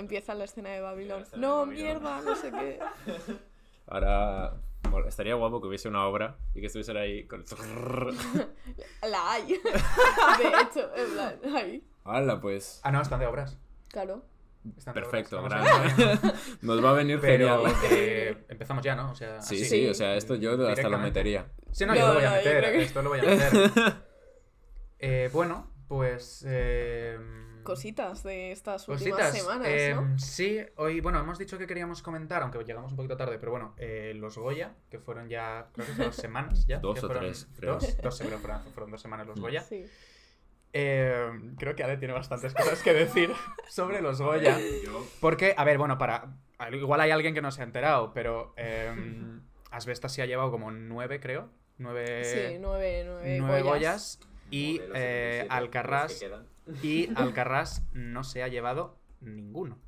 empieza la escena de Babilón. de No, Babilón. mierda, no sé qué. Ahora. bueno, estaría guapo que hubiese una obra y que estuviese ahí con. La hay. De hecho, en plan, ahí. ¡Hala, pues! Ah, no, están de obras. Claro. Están Perfecto, obras. Nos va a venir Pero genial. eh, empezamos ya, ¿no? O sea, Sí, así. sí, o sea, esto yo hasta lo metería. Sí, no, No, yo lo voy a meter. que- Esto lo voy a meter. Eh, bueno, pues. eh, Cositas de estas últimas Cositas. semanas, eh, ¿no? Sí, hoy, bueno, hemos dicho que queríamos comentar, aunque llegamos un poquito tarde, pero bueno, eh, los Goya, que fueron ya, creo que fueron dos semanas ya. Dos o fueron- tres, creo. Dos, dos, sí, fueron, fueron dos semanas los Goya. Sí. Eh, creo que Ale tiene bastantes cosas que decir sobre los Goya. Porque, a ver, bueno, para. Igual hay alguien que no se ha enterado, pero. Eh, Asbestas se ha llevado como nueve, creo. Nueve, sí, nueve, nueve, nueve Goyas. Goyas. Y eh, Alcarrás. Y Alcarrás no se ha llevado ninguno.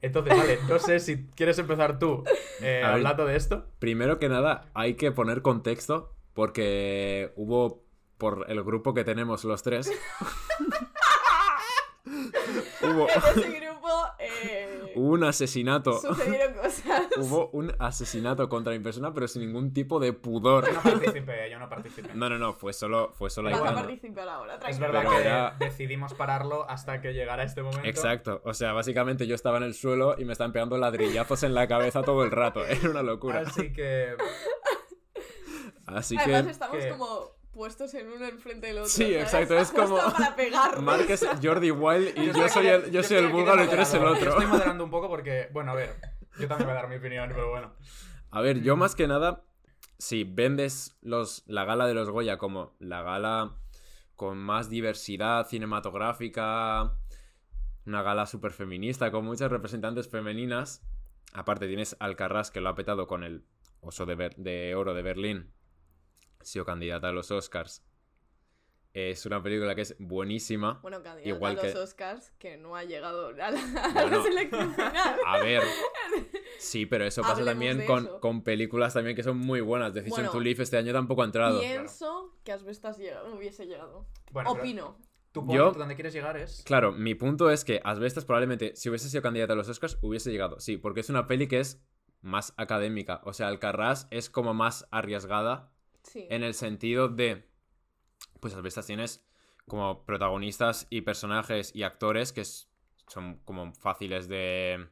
Entonces, vale, no sé si quieres empezar tú eh, A ver. hablando de esto. Primero que nada, hay que poner contexto porque hubo por el grupo que tenemos los tres. hubo, En ese grupo eh, hubo un asesinato. sucedieron cosas. Hubo un asesinato contra mi persona, pero sin ningún tipo de pudor. Yo no participé, yo no participé. No, no, no, fue solo, fue solo Vas a participar ahora, Es verdad Pero que era- decidimos pararlo hasta que llegara este momento. Exacto, o sea, básicamente yo estaba en el suelo y me estaban pegando ladrillazos en la cabeza todo el rato. Era una locura. Así que. Así Además que. estamos que- como puestos en uno enfrente del otro. Sí, ¿sabes? exacto, es como- para pegarnos. Mark es Jordi Wild y yo, soy el, yo soy el búlgaro y tú eres el otro. Estoy moderando un poco porque, bueno, a ver, yo también voy a dar mi opinión, pero bueno. A ver, yo más que nada, si vendes los, la gala de los Goya como la gala con más diversidad cinematográfica, una gala súper feminista, con muchas representantes femeninas, aparte tienes Alcarrás que lo ha petado con el Oso de, Ber- de Oro de Berlín, sido candidata a los Oscars. Es una película que es buenísima. Bueno, candidato Igual a los que- Oscars, que no ha llegado a la, a la selección final. A ver. Sí, pero eso pasa Hablemos también con, eso. con películas también que son muy buenas. Decision Bueno, to Live este año tampoco ha entrado. Pienso que Asbestas llega- hubiese llegado. Bueno, Opino. tu Yo- punto donde quieres llegar es. Claro, mi punto es que Asbestas probablemente, si hubiese sido candidata a los Oscars, hubiese llegado. Sí, porque es una peli que es más académica. O sea, Alcarrás es como más arriesgada Sí. en el sentido de. Pues Asbestas tienes como protagonistas y personajes y actores que es- son como fáciles de.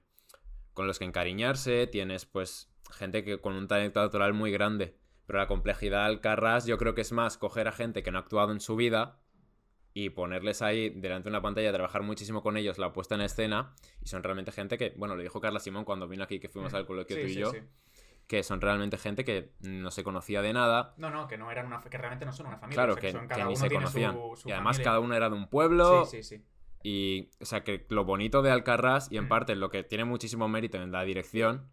con los que encariñarse. Tienes, pues, gente que con un talento actoral muy grande. Pero la complejidad de Alcarrás, yo creo que es más coger a gente que no ha actuado en su vida y ponerles ahí delante de una pantalla, trabajar muchísimo con ellos la puesta en escena. Y son realmente gente que, bueno, lo dijo Carla Simón cuando vino aquí, que fuimos al coloquio Sí, tú y sí, yo, sí. Que son realmente gente que no se conocía de nada. No, no, que no eran una. que realmente no son una familia. Claro, o sea, que, son- que cada ni uno se tiene conocían. su- su y además familia. cada uno era de un pueblo. Sí, sí, sí. Y, o sea, que lo bonito de Alcarrás, y en Mm. parte lo que tiene muchísimo mérito en la dirección,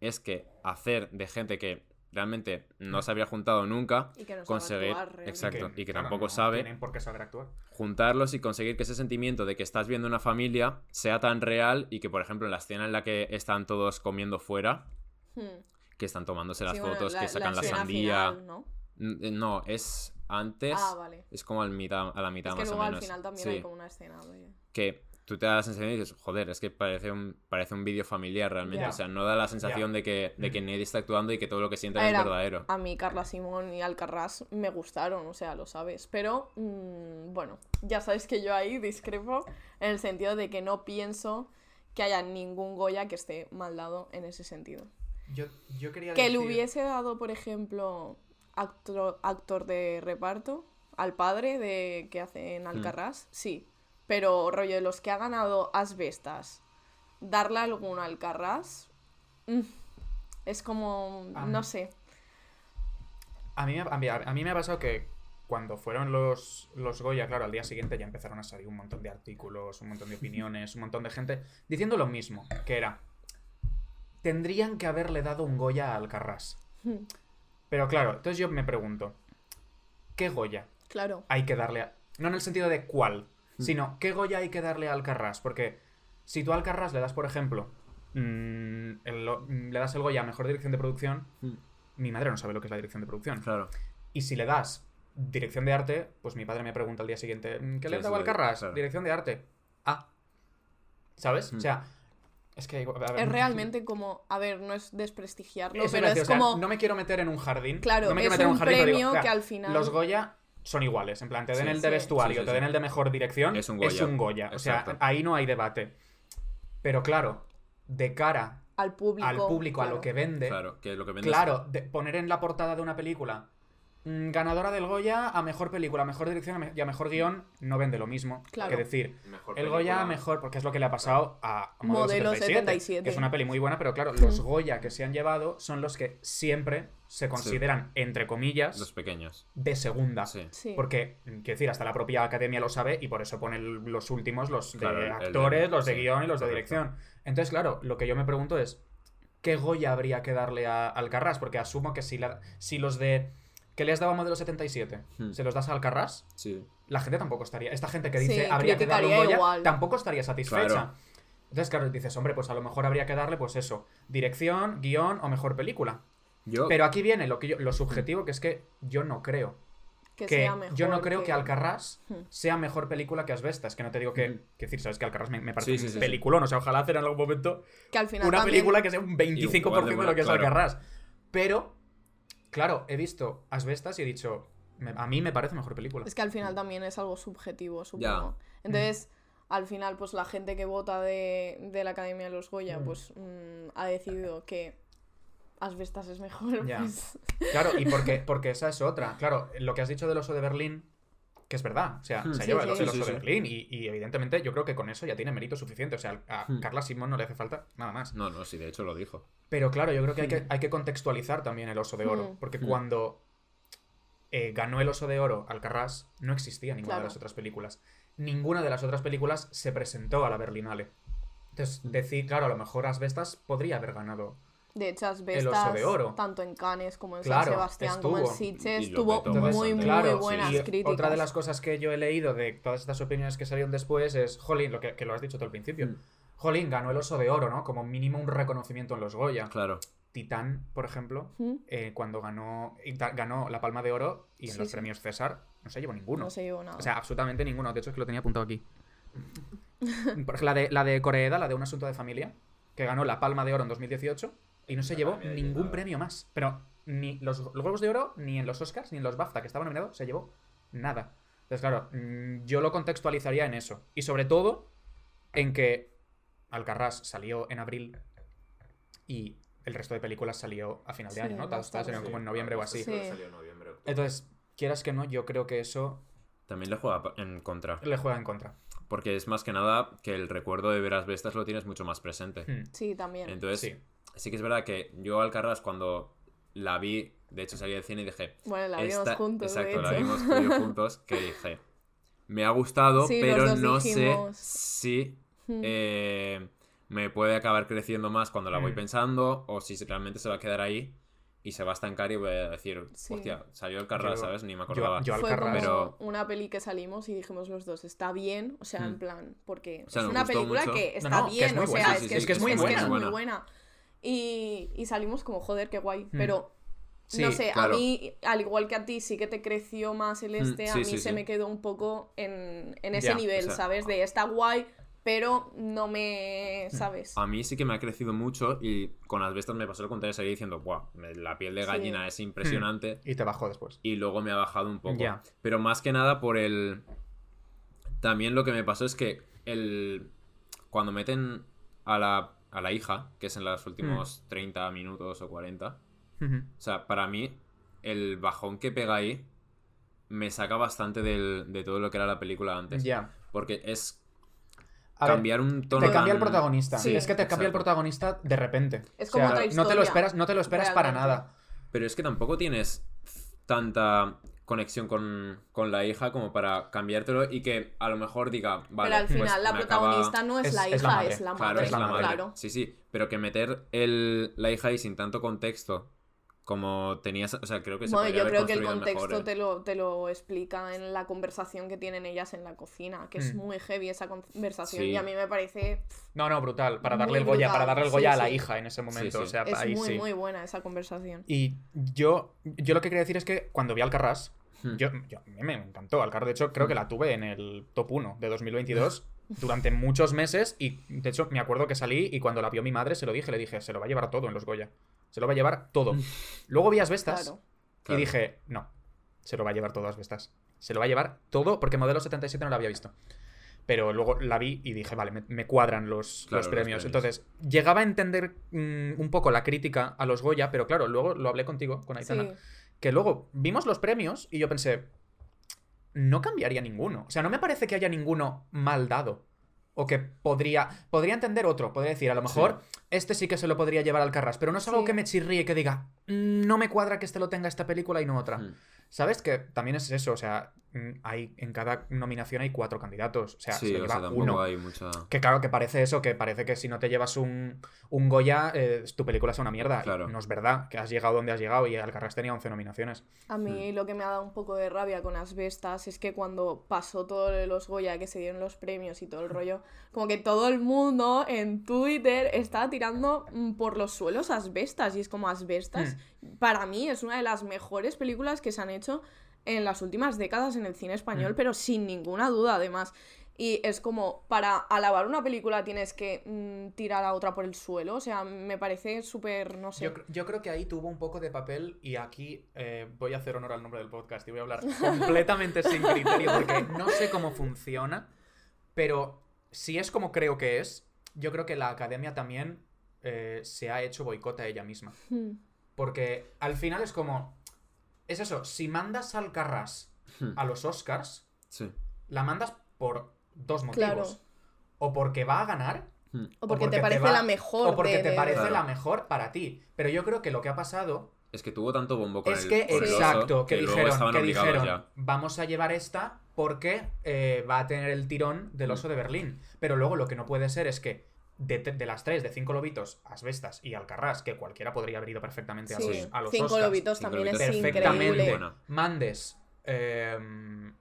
es que hacer de gente que realmente no se había juntado nunca, Y que no sabe conseguir- actuar realmente. exacto. y que claro, tampoco no sabe. Tienen por qué saber actuar. juntarlos y conseguir que ese sentimiento de que estás viendo una familia sea tan real y que, por ejemplo, en la escena en la que están todos comiendo fuera, Hmm. que están tomándose las Sí, bueno, fotos, la- que sacan la, sandía. final, ¿no? N- eh, No, es antes. Ah, vale. Es como al mitad, a la mitad Es que más luego o al menos. final también Sí, hay como una escena. Que tú te das la sensación y dices, joder, es que parece un, parece un vídeo familiar realmente. O sea, no da la sensación de, que, de que nadie está actuando y que todo lo que sienten es verdadero. A mí Carla Simón y Alcarrás me gustaron, o sea, lo sabes. Pero, mm, bueno, ya sabes que yo ahí discrepo en el sentido de que no pienso que haya ningún Goya que esté mal dado en ese sentido. Yo, yo quería Que le hubiese dado, por ejemplo, actor, actor de reparto al padre de que hace en Alcarrás, sí. Pero rollo de los que ha ganado Asbestas, darle alguno a Alcarrás, mm, es como, Ah. no sé. A mí, me- a, mí, a mí me ha pasado que cuando fueron los, los Goya, claro, al día siguiente ya empezaron a salir un montón de artículos, un montón de opiniones, un montón de gente diciendo lo mismo, que era, tendrían que haberle dado un Goya a Alcarrás. Hmm. Pero claro, entonces yo me pregunto, ¿qué Goya Claro. hay que darle a... No en el sentido de cuál, sino ¿qué Goya hay que darle a Alcarrás? Porque si tú a Alcarrás le das, por ejemplo, mm, el- mm, le das el Goya a Mejor Dirección de Producción, Mm. mi madre no sabe lo que es la dirección de producción. Claro. Y si le das dirección de arte, pues mi padre me pregunta al día siguiente, "Mm, ¿qué ¿Qué le has dado a Alcarrás? claro. Dirección de arte. Ah. ¿Sabes? Mm. O sea, es que... a ver, Es realmente como, a ver, no es desprestigiarlo, Eso pero decir, es o sea, como, no me quiero meter en un jardín. Claro, no me es meter un jardín, digo, premio o sea, que al final- Los Goya son iguales. En plan, te den Sí, el de sí. vestuario, Sí, sí, te sí. den el de mejor dirección. Es un Goya. Goya. O sea, ahí no hay debate. Pero claro, de cara al público. al público, a lo que vende, Claro, que lo que vendes. claro, de poner en la portada de una película ganadora del Goya a mejor película, a mejor dirección y a mejor guion, no vende lo mismo. Claro. Que decir, Mejor el Goya película. mejor, porque es lo que le ha pasado a Modelo, Modelo 77, 77. que es una peli muy buena, pero claro, los Mm. Goya que se han llevado son los que siempre se consideran, entre comillas, Los pequeños. de segunda. Sí. Sí. Porque, quiero decir, hasta la propia academia lo sabe y por eso pone el- los últimos, los de Claro, actores, los de sí, guion y los de dirección. Entonces, claro, lo que yo me pregunto es, ¿qué Goya habría que darle a Alcarrás? Porque asumo que si, la- si los de... que le has dado a Modelo 77 Hmm. se los das a Alcarrás, Sí. la gente tampoco estaría... Esta gente que Sí, dice habría que darle un Goya, igual. tampoco estaría satisfecha. Claro. Entonces, claro, dices, hombre, pues a lo mejor habría que darle, pues eso, dirección, guion o mejor película. Yo. Pero aquí viene lo, que yo- lo subjetivo, que es que yo no creo que, que sea mejor yo no creo que, Alcarrás Hmm. sea mejor película que Asbestas. Que no te digo que. Mm. Que decir, sabes que Alcarrás me, me parece Sí, sí, un peliculón. O sea, ojalá hacer en algún momento Que al final una también- película que sea un 25% Igual de lo que es claro. Alcarrás. Pero, claro, he visto Asbestas y he dicho. me- a mí me parece mejor película. Es que al final también es algo subjetivo, supongo. Entonces, al final, pues la gente que vota de, de la Academia de los Goya, Mm. pues mm, ha decidido que Asbestas es mejor. Ya. pues, Claro, y porque, porque esa es otra. Claro, lo que has dicho del oso de Berlín. Que es verdad, o sea, Hmm. se Sí, lleva el sí. el Sí, oso sí, de sí. Berlín y, y evidentemente yo creo que con eso ya tiene mérito suficiente. O sea, a Hmm. Carla Simón no le hace falta nada más. No, no, sí, de hecho lo dijo. Pero claro, yo creo que hay que, hay que contextualizar también el Oso de Oro. Porque cuando eh, ganó el Oso de Oro Alcarrás, no existía ninguna Claro. de las otras películas. Ninguna de las otras películas se presentó a la Berlinale. Entonces, decir, claro, a lo mejor Asbestas podría haber ganado. De hecho, oso Asbestas, de oro. tanto en Cannes como en Claro, San Sebastián, como en estuvo. Sitges, tuvo muy, muy claro, buenas críticas. otra de las cosas que yo he leído de todas estas opiniones que salieron después es, jolín, lo que, que lo has dicho tú al principio. Mm. Jolín, ganó el Oso de Oro, ¿no? Como mínimo un reconocimiento en los Goya. Claro. Titán, por ejemplo, ¿Mm? eh, cuando ganó, ganó la Palma de Oro y en Sí, los sí. premios César no se llevó ninguno. No se llevó nada. O sea, absolutamente ninguno. De hecho, es que lo tenía apuntado aquí. Por ejemplo, la de, la de Coreeda, la de Un Asunto de Familia, que ganó la Palma de Oro en 2018 y no se llevó ningún premio más. Pero ni los Globos de Oro, ni en los Oscars, ni en los BAFTA, que estaban nominados, se llevó nada. Entonces, claro, mm, yo lo contextualizaría en eso. Y sobre todo, en que Alcarrás salió en abril y el resto de películas salió a final de Sí, año, ¿no? Todas, salieron como en noviembre o así. Sí. Entonces, quieras que no, yo creo que eso También le juega en contra. le juega en contra. Porque es más que nada que el recuerdo de Veras Bestas lo tienes mucho más presente. Hmm. Sí, también. Entonces, Sí. que es verdad que yo Alcarrás cuando la vi, de hecho salí del cine y dije... Bueno, la vimos esta- juntos, de Exacto, la vimos yo juntos, que dije... Me ha gustado, Sí, pero no dijimos- sé si Hmm. eh, me puede acabar creciendo más cuando la voy Mm. pensando o si realmente se va a quedar ahí y se va a estancar y voy a decir, Sí. hostia, salió el Carras, Yo- ¿sabes? Ni me yo- acordaba. yo Fue Alcarrás. como Pero- una peli que salimos y dijimos los dos, está bien, o sea, en Hmm. plan, porque O sea, es una película mucho. que está no, bien, es o sea, buena. es, Sí, que sí, es que es muy es buena. muy buena. buena. Y, y salimos como, joder, qué guay, Hmm. pero... Sí, no sé, claro. a mí, al igual que a ti, sí que te creció más el Hmm, este, a sí, mí sí, se sí. me quedó un poco en, en ese Ya, nivel, o sea, ¿sabes? De está guay, pero no me... ¿sabes? A mí sí que me ha crecido mucho y con las bestas me pasó lo contrario, seguí diciendo, Buah, la piel de Sí. gallina es impresionante Y te bajó después. y luego me ha bajado un poco. Ya. Pero más que nada por el... También lo que me pasó es que el... cuando meten a la, a la hija, que es en los últimos Hmm. 30 minutos o 40, Ujú. o sea, para mí el bajón que pega ahí me saca bastante del- de todo lo que era la película antes. Ya. Porque es A ver, cambiar un tono te cambia el protagonista. Sí, es que te cambia el protagonista de repente. Es O como sea, otra No te lo historia, esperas, no te lo esperas para nada. Pero es que tampoco tienes tanta conexión con, con la hija como para cambiártelo y que a lo mejor diga, vale, pero al pues final la me acaba- protagonista no es, es- la es hija, la madre. es la madre. Claro, es la madre. claro. Sí, sí, pero que meter el, la hija ahí sin tanto contexto como tenías, o sea, creo que se Bueno, podría yo haber creo que el contexto mejor, te, lo, te lo explica en la conversación que tienen ellas en la cocina, que es Mm. muy heavy esa conversación Sí. y a mí me parece... No, no, brutal. Para darle el Goya, para darle el sí, Goya a la sí. hija en ese momento. sí. O sea, Es ahí muy, sí. muy buena esa conversación. Y yo, yo lo que quería decir es que cuando vi Alcarrás, Hmm. yo, yo- a mí me encantó Alcarrás. De hecho, creo que la tuve en el top 1 de 2022 durante muchos meses y de hecho me acuerdo que salí y cuando la vio mi madre se lo dije, le dije, se lo va a llevar todo en los Goya. Se lo va a llevar todo. Luego vi Asbestas Claro. y Claro. dije, no, se lo va a llevar todo Asbestas. Se lo va a llevar todo porque Modelo 77 no lo había visto. Pero luego la vi y dije, vale, me, me cuadran los, Claro, los los premios. premios. Entonces, llegaba a entender mm, un poco la crítica a los Goya, pero claro, luego lo hablé contigo, con Aitana, Sí. Que luego vimos los premios y yo pensé, no cambiaría ninguno. O sea, no me parece que haya ninguno mal dado. O que podría. Podría entender otro. Podría decir, a lo mejor este sí que se lo podría llevar al Carras. Pero no es algo Sí. que me chirríe que diga, "Mm, no me cuadra que este lo tenga esta película y no otra. Mm. ¿Sabes? Que también es eso. O sea, hay, en cada nominación hay cuatro candidatos. O sea, sí, se o lleva sea, uno. hay mucha. Que claro, que parece eso, que parece que si no te llevas un, un Goya, eh, tu película es una mierda. Claro. No es verdad, que has llegado donde has llegado y Alcarrás tenía 11 nominaciones. A mí lo que me ha dado un poco de rabia con Asbestas es que cuando pasó todo lo de los Goya, que se dieron los premios y todo el rollo, como que todo el mundo en Twitter estaba tirando mm, por los suelos Asbestas. Y es como Asbestas, para mí es una de las mejores películas que se han hecho en las últimas décadas en el cine español, Mm. pero sin ninguna duda además. Y es como, para alabar una película tienes que mm, tirar a otra por el suelo. O sea, me parece súper, no sé. Yo, cre- yo creo que ahí tuvo un poco de papel y aquí eh, voy a hacer honor al nombre del podcast y voy a hablar completamente sin criterio porque no sé cómo funciona, pero si es como creo que es, yo creo que la academia también eh, se ha hecho boicot a ella misma. Hmm. Porque al final es como... Es eso, si mandas al Carras Hmm. a los Oscars, Sí. la mandas por dos motivos. Claro. O porque va a ganar Hmm. O porque te parece la mejor O porque de- te parece Claro. la mejor para ti. Pero yo creo que lo que ha pasado Es que tuvo tanto bombo con es el que, con el oso exacto, que, dijeron, que dijeron ya. vamos a llevar esta porque eh, va a tener el tirón del Mm. oso de Berlín. Pero luego lo que no puede ser es que de, de las tres, de cinco lobitos, Asbestas y Alcarrás, que cualquiera podría haber ido perfectamente a Sí, los, a los Cinco Oscars, lobitos Cinco también es perfectamente increíble. Buena. mandes eh,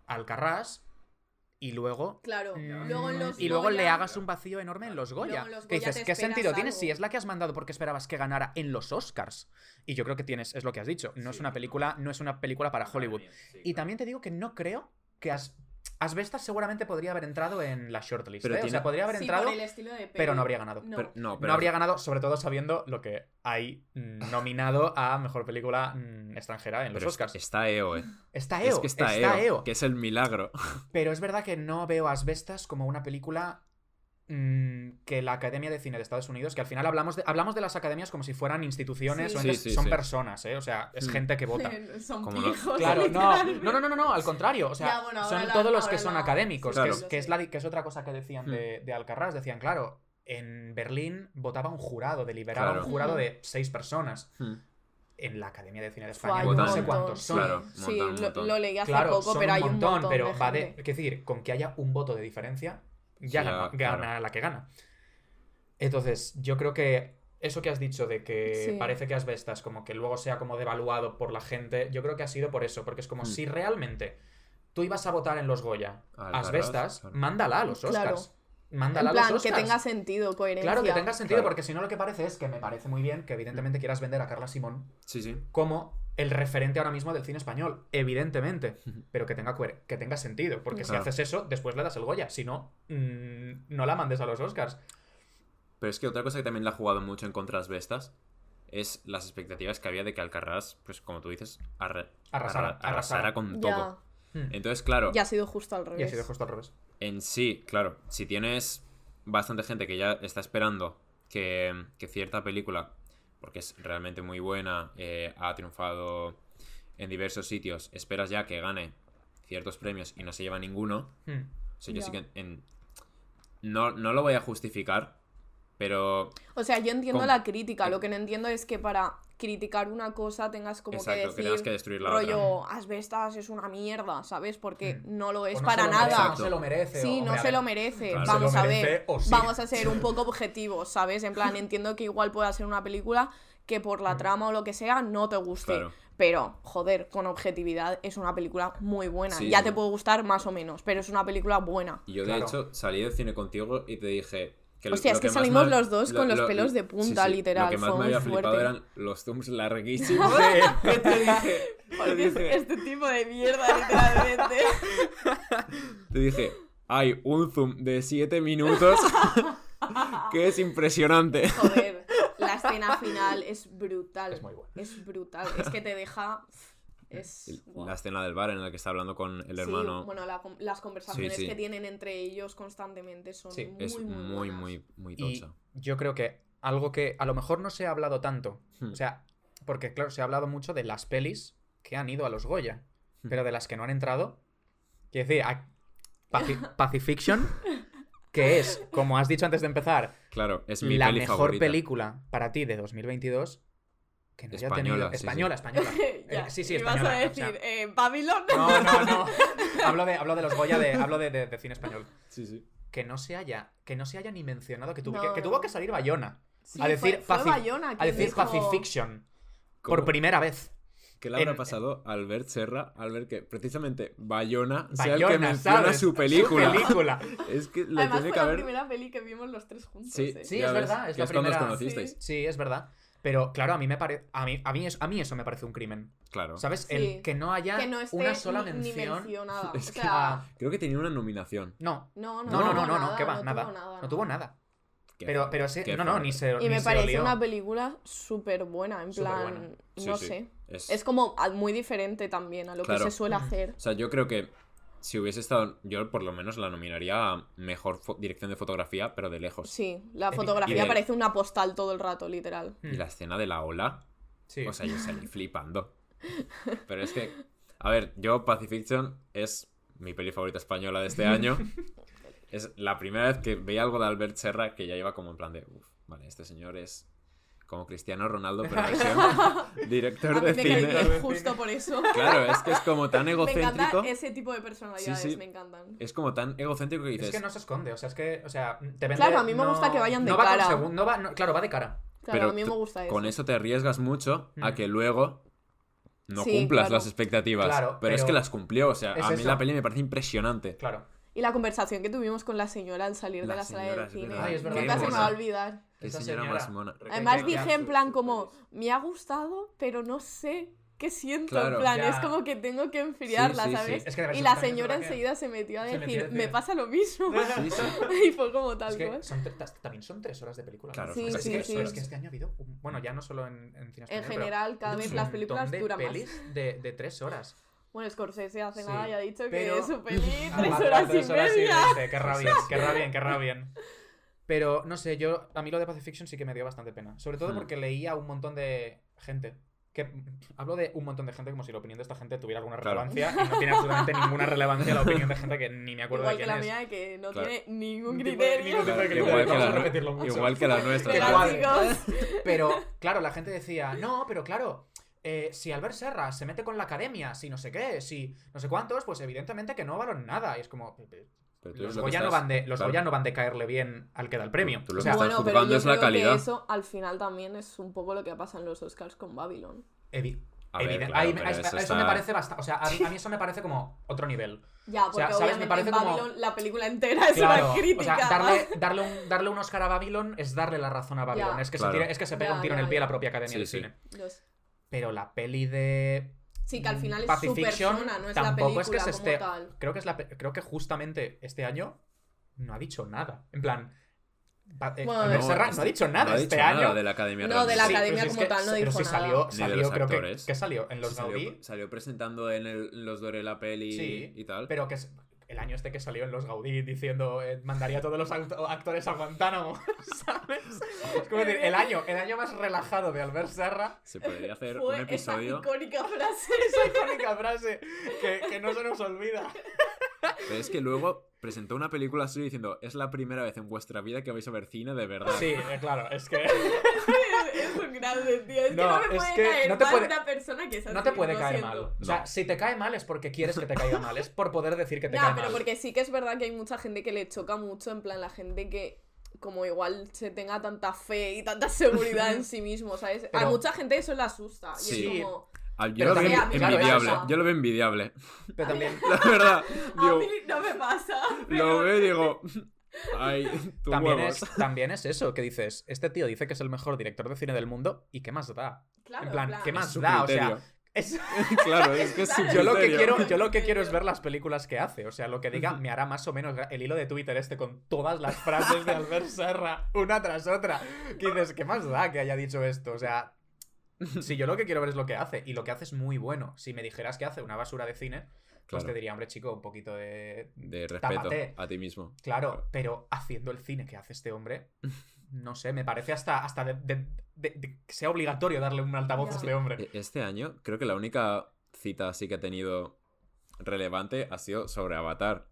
Alcarrás y luego Claro, Mm, luego en los y luego le hagas un vacío enorme en los Goya. Luego en los que dices, ¿qué sentido tiene algo. si es la que has mandado porque esperabas que ganara en los Oscars? Y yo creo que tienes, es lo que has dicho, no es una película, no es una película para Hollywood. Y también te digo que no creo que As Asbestas seguramente podría haber entrado en la shortlist. Pero ¿eh? O sea, podría haber Sí, entrado, por el estilo de peli. pero no habría ganado. No. Pero- no, habría ganado, sobre todo sabiendo lo que hay mm, nominado a mejor película mm, extranjera en los pero es- Oscars. está EO, eh. Está EO, es que está, está EO, EO. que es el milagro. Pero es verdad que no veo Asbestas como una película que la Academia de Cine de Estados Unidos, que al final hablamos de, hablamos de las academias como si fueran instituciones Sí. o Sí, entes- sí, son sí. personas, ¿eh? O sea, es Mm. gente que vota. Son pijos. Claro, no, no, no, no, no, no, al contrario. O sea, Ya, bueno, son la- todos los que son la- académicos, sí, que, es, que, es la, que es otra cosa que decían Hmm. de, de Alcarrás. Decían, claro, en Berlín votaba un jurado, deliberaba Claro. un jurado de seis personas. En la Academia de Cine de Fue, España hay un no un sé montón, cuántos son. Claro, un Sí, montón, lo, montón. lo leí hace Claro, poco, son pero hay un un montón, montón pero de va de. Es decir, con que haya un voto de diferencia, ya Sí, gana, claro. la que gana. Entonces, yo creo que eso que has dicho de que Sí. parece que Asbestas como que luego sea como devaluado por la gente, yo creo que ha sido por eso, porque es como Hmm. si realmente tú ibas a votar en los Goya Al Asbestas, claro. mándala a los Claro. Oscars. Mándala En a los plan, que Oscars. tenga sentido, coherencia. Claro, que tenga sentido, Claro. porque si no lo que parece es que me parece muy bien que evidentemente quieras vender a Carla Simón Sí, sí. como el referente ahora mismo del cine español, evidentemente, pero que tenga, que tenga sentido, porque si haces eso, después le das el Goya, si no, mm, no la mandes a los Oscars. Pero es que otra cosa que también le ha jugado mucho en contra las bestas es las expectativas que había de que Alcarrás, pues como tú dices, arra- Arrasara, arra- arrasara arrasara. con Ya, todo. Hmm. Entonces, claro, ya ha sido justo al Y ha revés. sido justo al revés. en sí, claro, si tienes bastante gente que ya está esperando que, que cierta película, porque es realmente muy buena, eh, ha triunfado en diversos sitios, esperas ya que gane ciertos premios y no se lleva ninguno, Hmm. o sea, yo Ya. sí que en- no, no lo voy a justificar, pero O sea, yo entiendo Con- la crítica. Lo que no entiendo es que para criticar una cosa tengas como exacto, que que decir tengas que destruir la rollo Asbestas es una mierda, ¿sabes? Porque Mm. no lo es O no para merece, nada. No se lo merece. Sí, o- no hombre, se lo merece. Claro. Vamos a ver. sí. Vamos a ser un poco objetivos, ¿sabes? En plan, entiendo que igual pueda ser una película que por la Mm. trama o lo que sea no te guste. Claro. Pero, joder, con objetividad es una película muy buena. Sí, ya sí. te puede gustar más o menos, pero es una película buena. Y yo, de Claro. hecho, salí del cine contigo y te dije. Que Hostia, lo es que salimos los dos con los pelos de punta, literal, Lo que más fue me muy había flipado fuerte. eran los zooms larguísimos. Que te dije. Te es este tipo de mierda, literalmente. te dije, hay un zoom de 7 minutos que es impresionante. Joder, la escena final es brutal. Es muy buena. Es brutal. Es que te deja. Es. La escena del bar en la que está hablando con el Sí, hermano bueno, la las conversaciones Sí, sí. que tienen entre ellos constantemente son Sí, muy, es muy, muy, muy, muy Y tocha. yo creo que algo que a lo mejor no se ha hablado tanto, Hmm. o sea, porque claro, se ha hablado mucho de las pelis que han ido a los Goya, Hmm. pero de las que no han entrado, quiero decir, a- Paci- Pacifiction, que es, como has dicho antes de empezar, Claro, es mi la peli mejor favorita. película para ti de 2022, que no haya Española, tenido... sí, sí. Española, española. Ya, Eh, sí, sí, y vas española. a o decir, sea, eh, Babylon. no, no, no. Hablo de, hablo de los Goya, de, hablo de, de- de cine español. Sí, sí. Que no se haya, que no se haya ni mencionado, que, tuvo No, que, tuvo que salir Bayona Sí, a decir fue, fue Paci- Bayona a decir dijo- Pacifiction ¿Cómo? por primera vez. ¿Qué le habrá en- pasado a Albert Serra al ver que precisamente Bayona sea el que menciona ¿sabes? su película? película. Es que le Además tiene fue que la haber... primera peli que vimos los tres juntos. Sí, eh. Sí, es ves, verdad, es que la es cuando os primera- conocisteis. Sí. Sí, es verdad. Pero claro, a mí me parece a mí a mí, es- a mí eso me parece un crimen. Claro. ¿Sabes? Sí. El que no haya Que no esté una sola ni, ni mención. mencionada. Es o que- sea, Creo que tenía una nominación. no. no, no, No, no, no, tuvo no, no, ¿qué va? no nada. tuvo nada, No tuvo nada. Qué Pero, pero no, no, ni se Y ni me se parece olió. una película súper buena, en plan. Sí, no sí. sé. Es- Es como muy diferente también a lo Claro. que se suele hacer. O sea, yo creo que si hubiese estado... Yo por lo menos la nominaría a mejor dirección de fotografía, pero de lejos. Sí, la fotografía de- parece una postal todo el rato, literal. Hmm. Y la escena de la ola... Sí. O sea, yo salí flipando. Pero es que... A ver, yo Pacifiction es mi peli favorita española de este año. Es la primera vez que veía algo de Albert Serra que ya iba como en plan de... Uf, vale, este señor es como Cristiano Ronaldo, pero versión director A mí de me cine. cae justo por eso. Claro, es que es como tan Me egocéntrico. encanta ese tipo de personalidades, Sí, sí. me encantan. Es como tan egocéntrico que dices... Es que no se esconde, o sea, es que, o sea, te vende, Claro, a mí me no- gusta que vayan de no va con cara. segun- no va- no- claro, va de cara. Claro, pero a mí me gusta eso. Con eso te arriesgas mucho a Mm. que luego no Sí, cumplas claro. las expectativas. Claro, pero, es que las cumplió. O sea, es a mí eso. la peli me parece impresionante. Claro. Y la conversación que tuvimos con la señora al salir La de la sala del cine. Ay, es verdad, Nunca se me va a olvidar. Qué Esa señora, señora. más mona. Además dije en plan como, me ha gustado, pero no sé qué siento. Claro. En plan, Ya. es como que tengo que enfriarla, Sí, sí, sí. ¿sabes? Es que y es la señora enseguida se metió a metió decir, a me pasa lo mismo. Sí, sí. y fue como tal Es que cual. son también son tres horas de película. ¿no? Claro, Sí, sea, es sí, que- sí. es que este año ha habido, un- bueno, ya no solo en, en cine En general, cada vez las películas duran más. pelis de, de tres horas. Bueno, Scorsese hace Sí, nada y ha dicho pero- que su peli Ah, tres vale, horas y media. veinte, Querrá bien, querrá bien, querrá bien. Pero, no sé, yo, a mí lo de Pacifiction sí que me dio bastante pena. Sobre todo Hmm. porque leía un montón de gente. Que, hablo de un montón de gente como si la opinión de esta gente tuviera alguna Claro. relevancia y no tiene absolutamente ninguna relevancia la opinión de gente que ni me acuerdo Igual de que quién la es. mía, que no Claro. tiene ningún criterio. igual, que la, a repetirlo mucho. igual que la nuestra. Que. Pero, claro, la gente decía, no, pero claro, eh, si Albert Serra se mete con la academia, si no sé qué, si no sé cuántos, pues evidentemente que no valen nada. Y es como, los que Goya no van de, los claro. Goya no van de caerle bien al que da el premio. Tú lo O que sea, estás Bueno, pero juzgando yo es la calidad. que eso al final también es un poco lo que pasa en los Oscars con Babylon. evi- A ver, evidente- claro, ahí- eso, me parece bastante. O sea, a mí, a mí eso me parece como otro nivel. Ya, O sea, porque ¿sabes? Me parece en como- Babylon la película entera es Claro, una crítica. o sea, darle, darle, un, darle un Oscar a Babylon es darle la razón a Babylon. Ya. Es, que Claro. se tira- es que se pega Ya, un tiro en el pie a la propia academia Sí, de sí. cine. Dios. Pero la peli de. Sí, que al final es su persona, no es la tampoco película es que se como esté. tal. Creo que, es la, creo que justamente este año no ha dicho nada. En plan. eh, Bueno, no, Serra es- no ha dicho nada no ha este dicho año. nada de la academia. No, de la academia pero como es que- tal no pero dijo sí nada. salió, Ni de salió los creo que, actores. que salió en los salió, Gaudí. salió presentando en el- los Dore la peli Sí, y tal. Pero que es el año este que salió en los Gaudí diciendo eh, mandaría a todos los actores a Guantánamo, ¿sabes? Es como decir, el año, el año más relajado de Albert Serra, Se podría hacer Fue un episodio. esa icónica frase. esa icónica frase que, que no se nos olvida. Pero es que luego presentó una película así diciendo: Es la primera vez en vuestra vida que vais a ver cine de verdad. Sí, eh, claro, es que es un grande, tío. Es No, que no me puede que caer no te mal puede- una persona que es así. no te puede caer siento. mal. O sea, No. si te cae mal es porque quieres que te caiga mal, es por poder decir que te Ya, cae pero mal. porque sí que es verdad que hay mucha gente que le choca mucho, en plan, la gente que como igual se tenga tanta fe y tanta seguridad en sí mismo, ¿sabes? a Pero- mucha gente eso le asusta. Y Sí. es como... Ah, Yo Pero lo veo envidiable. Yo lo veo envidiable. Pero también, La verdad. A mí no me pasa. lo pero- veo y digo. Ay, también, huevos. es, también es eso, que dices, este tío dice que es el mejor director de cine del mundo y qué más da. Claro, en plan, en plan, ¿qué más da? O sea, Es- claro, es que es su Yo lo, que quiero, yo lo que quiero es ver las películas que hace. O sea, lo que diga me hará más o menos el hilo de Twitter este con todas las frases de Albert Serra, una tras otra. Que dices, ¿qué más da que haya dicho esto? O sea, si yo lo que quiero ver es lo que hace. Y lo que hace es muy bueno. Si me dijeras que hace una basura de cine, pues Claro. te diría, hombre, chico, un poquito de. De respeto Tápate. a ti mismo. Claro, pero haciendo el cine que hace este hombre, no sé, me parece hasta, hasta de, de- de- de que sea obligatorio darle un altavoz a este hombre. E- Este año, creo que la única cita así que ha tenido relevante ha sido sobre Avatar.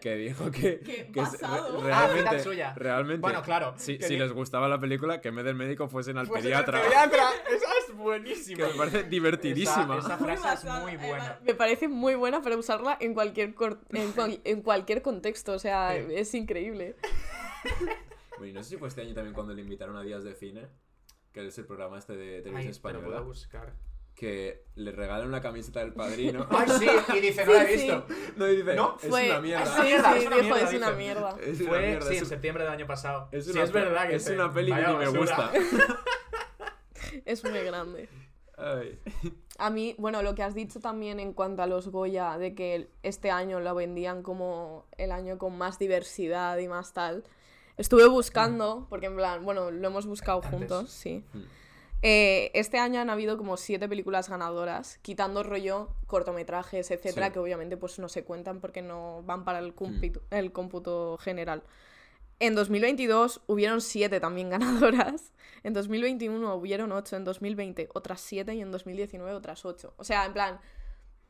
Que dijo que, Qué que Ah, realmente, cita suya. realmente Bueno, claro. si, si les gustaba la película, que en vez del médico fuesen al Pues pediatra. el pediatra, es buenísima. Que me parece divertidísima. Esa, esa frase es muy buena. Me parece muy buena para usarla en cualquier, en, cual- en cualquier contexto. O sea, Sí. es increíble. Bueno, y no sé si fue este año también cuando le invitaron a Días de Cine, que es el programa este de televisión española, buscar. que le regalan una camiseta del padrino. Ay, sí, y dice, no la he Sí, visto. no, y dice, ¿No? es Fue- una mierda. Es Sí, una mierda, sí, es una dijo, mierda, es una mierda. Es una Fue, mierda, sí, es en un- septiembre del año pasado. Es sí, una es verdad que es una peli que ni me gusta. Es muy grande. Ay. A mí, bueno, lo que has dicho también en cuanto a los Goya, de que este año lo vendían como el año con más diversidad y más tal. Estuve buscando, porque en plan, bueno, lo hemos buscado Antes. juntos, sí. Mm. Eh, este año han habido como siete películas ganadoras, quitando rollo cortometrajes, etcétera, Sí. que obviamente pues no se cuentan porque no van para el, cómputo- el cómputo general. En 2022 hubieron siete también ganadoras. En 2021 hubieron ocho. En 2020 otras siete. Y en 2019 otras ocho. O sea, en plan.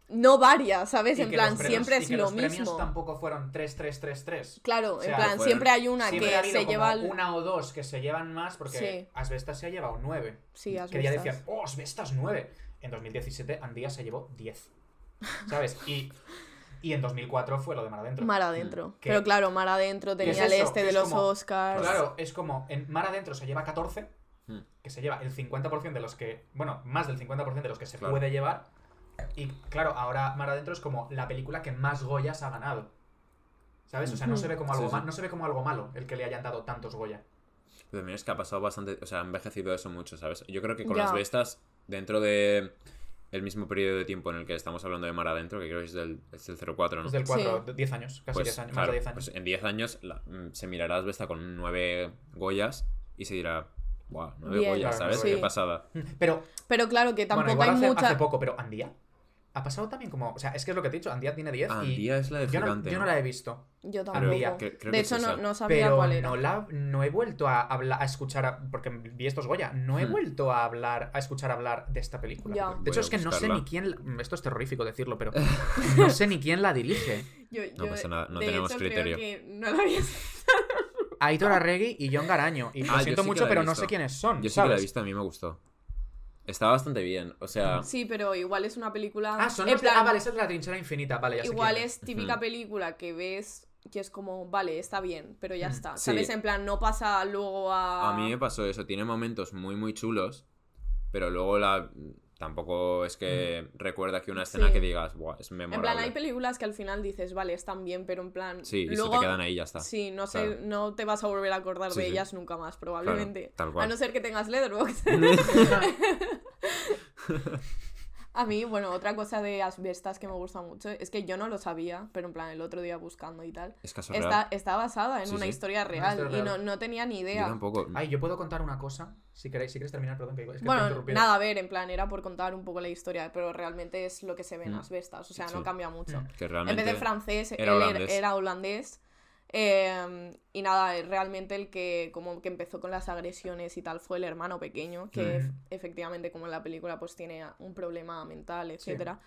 No varía, ¿sabes? Y En plan, los premios- siempre y es que lo los premios mismo. tampoco fueron 3, 3, 3, 3. Claro, O sea, en plan, fueron- siempre hay una Siempre ha que habido se lleva el... una o dos que se llevan más porque Sí. Asbestas se ha llevado 9. Sí, has Que ya decían, oh, Asbestas 9. En 2017 Andía se llevó 10. ¿Sabes? Y, y en 2004 fue lo de Mar Adentro. Mar adentro. ¿Qué? Pero claro, Mar adentro ¿Qué es tenía el este Es de los como- Oscars. Claro, es como en Mar Adentro se lleva 14, Que se lleva el 50% de los que, bueno, más del 50% de los que se Claro. puede llevar. Y claro, ahora Mar Adentro es como la película que más Goyas ha ganado. ¿Sabes? O sea, no se ve como algo Sí, sí. no se ve como algo malo el que le hayan dado tantos Goya. Pero también es que ha pasado bastante, o sea, ha envejecido eso mucho, ¿sabes? Yo creo que con Ya. las bestas, dentro de el mismo periodo de tiempo en el que estamos hablando de Mar Adentro, que creo que es del, es del 04, ¿no? Es del 4, 10 años, casi Pues, 10 años, claro, más de 10 años. pues en 10 años la- mm, se mirará las bestas con 9 Goyas y se dirá, wow, 9 Bien. Goyas, Claro, ¿sabes? nueve Qué pasada. Pero, Pero claro, que bueno, tampoco igual hay hace, mucha... hace poco, pero Andía ha pasado también como, o sea, es que es lo que te he dicho, Andía tiene 10 y Andía es la de yo no, gigante. yo no la he visto. Yo tampoco. Andía, que- creo de que es hecho, no, no sabía Pero cuál era. no, la, no he vuelto a hablar, a escuchar, a- porque vi estos Goya, no he Hmm. vuelto a hablar, a escuchar hablar de esta película. Ya. De Voy hecho, es que no sé ni quién, la- esto es terrorífico decirlo, pero no sé ni quién la dirige. Yo- No pasa nada, no de tenemos hecho, criterio. Creo que no la había... Aitor Arregui y John Garaño. Y lo Ah, siento mucho, pero no sé quiénes son. Yo sí que la he visto, a mí me gustó. Está bastante bien, o sea, Sí, pero igual es una película... Ah, son en los de- plan, Ah, vale, esa es la trinchera infinita. Vale, ya Igual es típica película que ves que es como, vale, está bien, pero ya está. sí. ¿Sabes? En plan, no pasa luego a... a mí me pasó eso, tiene momentos muy muy chulos, pero luego la tampoco es que recuerda que una escena Sí. que digas, Buah, es En memorable. plan, hay películas que al final dices, vale, están bien, pero en plan... Sí, y luego... se te quedan ahí y ya está. Sí, no sé, Claro. no te vas a volver a acordar Sí, de sí. ellas nunca más, probablemente. tal cual. A no ser que tengas Letterboxd. A mí, bueno, otra cosa de Asbestas que me gusta mucho es que yo no lo sabía, pero en plan el otro día buscando y tal. Es caso Está, real. está basada en Sí, una sí. historia Una real historia y real. no, no tenía ni Yo idea. tampoco. Ay, yo puedo contar una cosa. Si queréis, si quieres terminar, perdón, que es que te Bueno, interrumpido. nada, a ver, en plan, era por contar un poco la historia, pero realmente es lo que se ve en Mm. Asbestas, o sea, Sí. no cambia mucho. Mm. que En vez de francés, era él era- holandés. era holandés. Eh, y nada, eh, realmente el que como que empezó con las agresiones y tal fue el hermano pequeño, que ef- efectivamente como en la película pues tiene un problema mental, etcétera.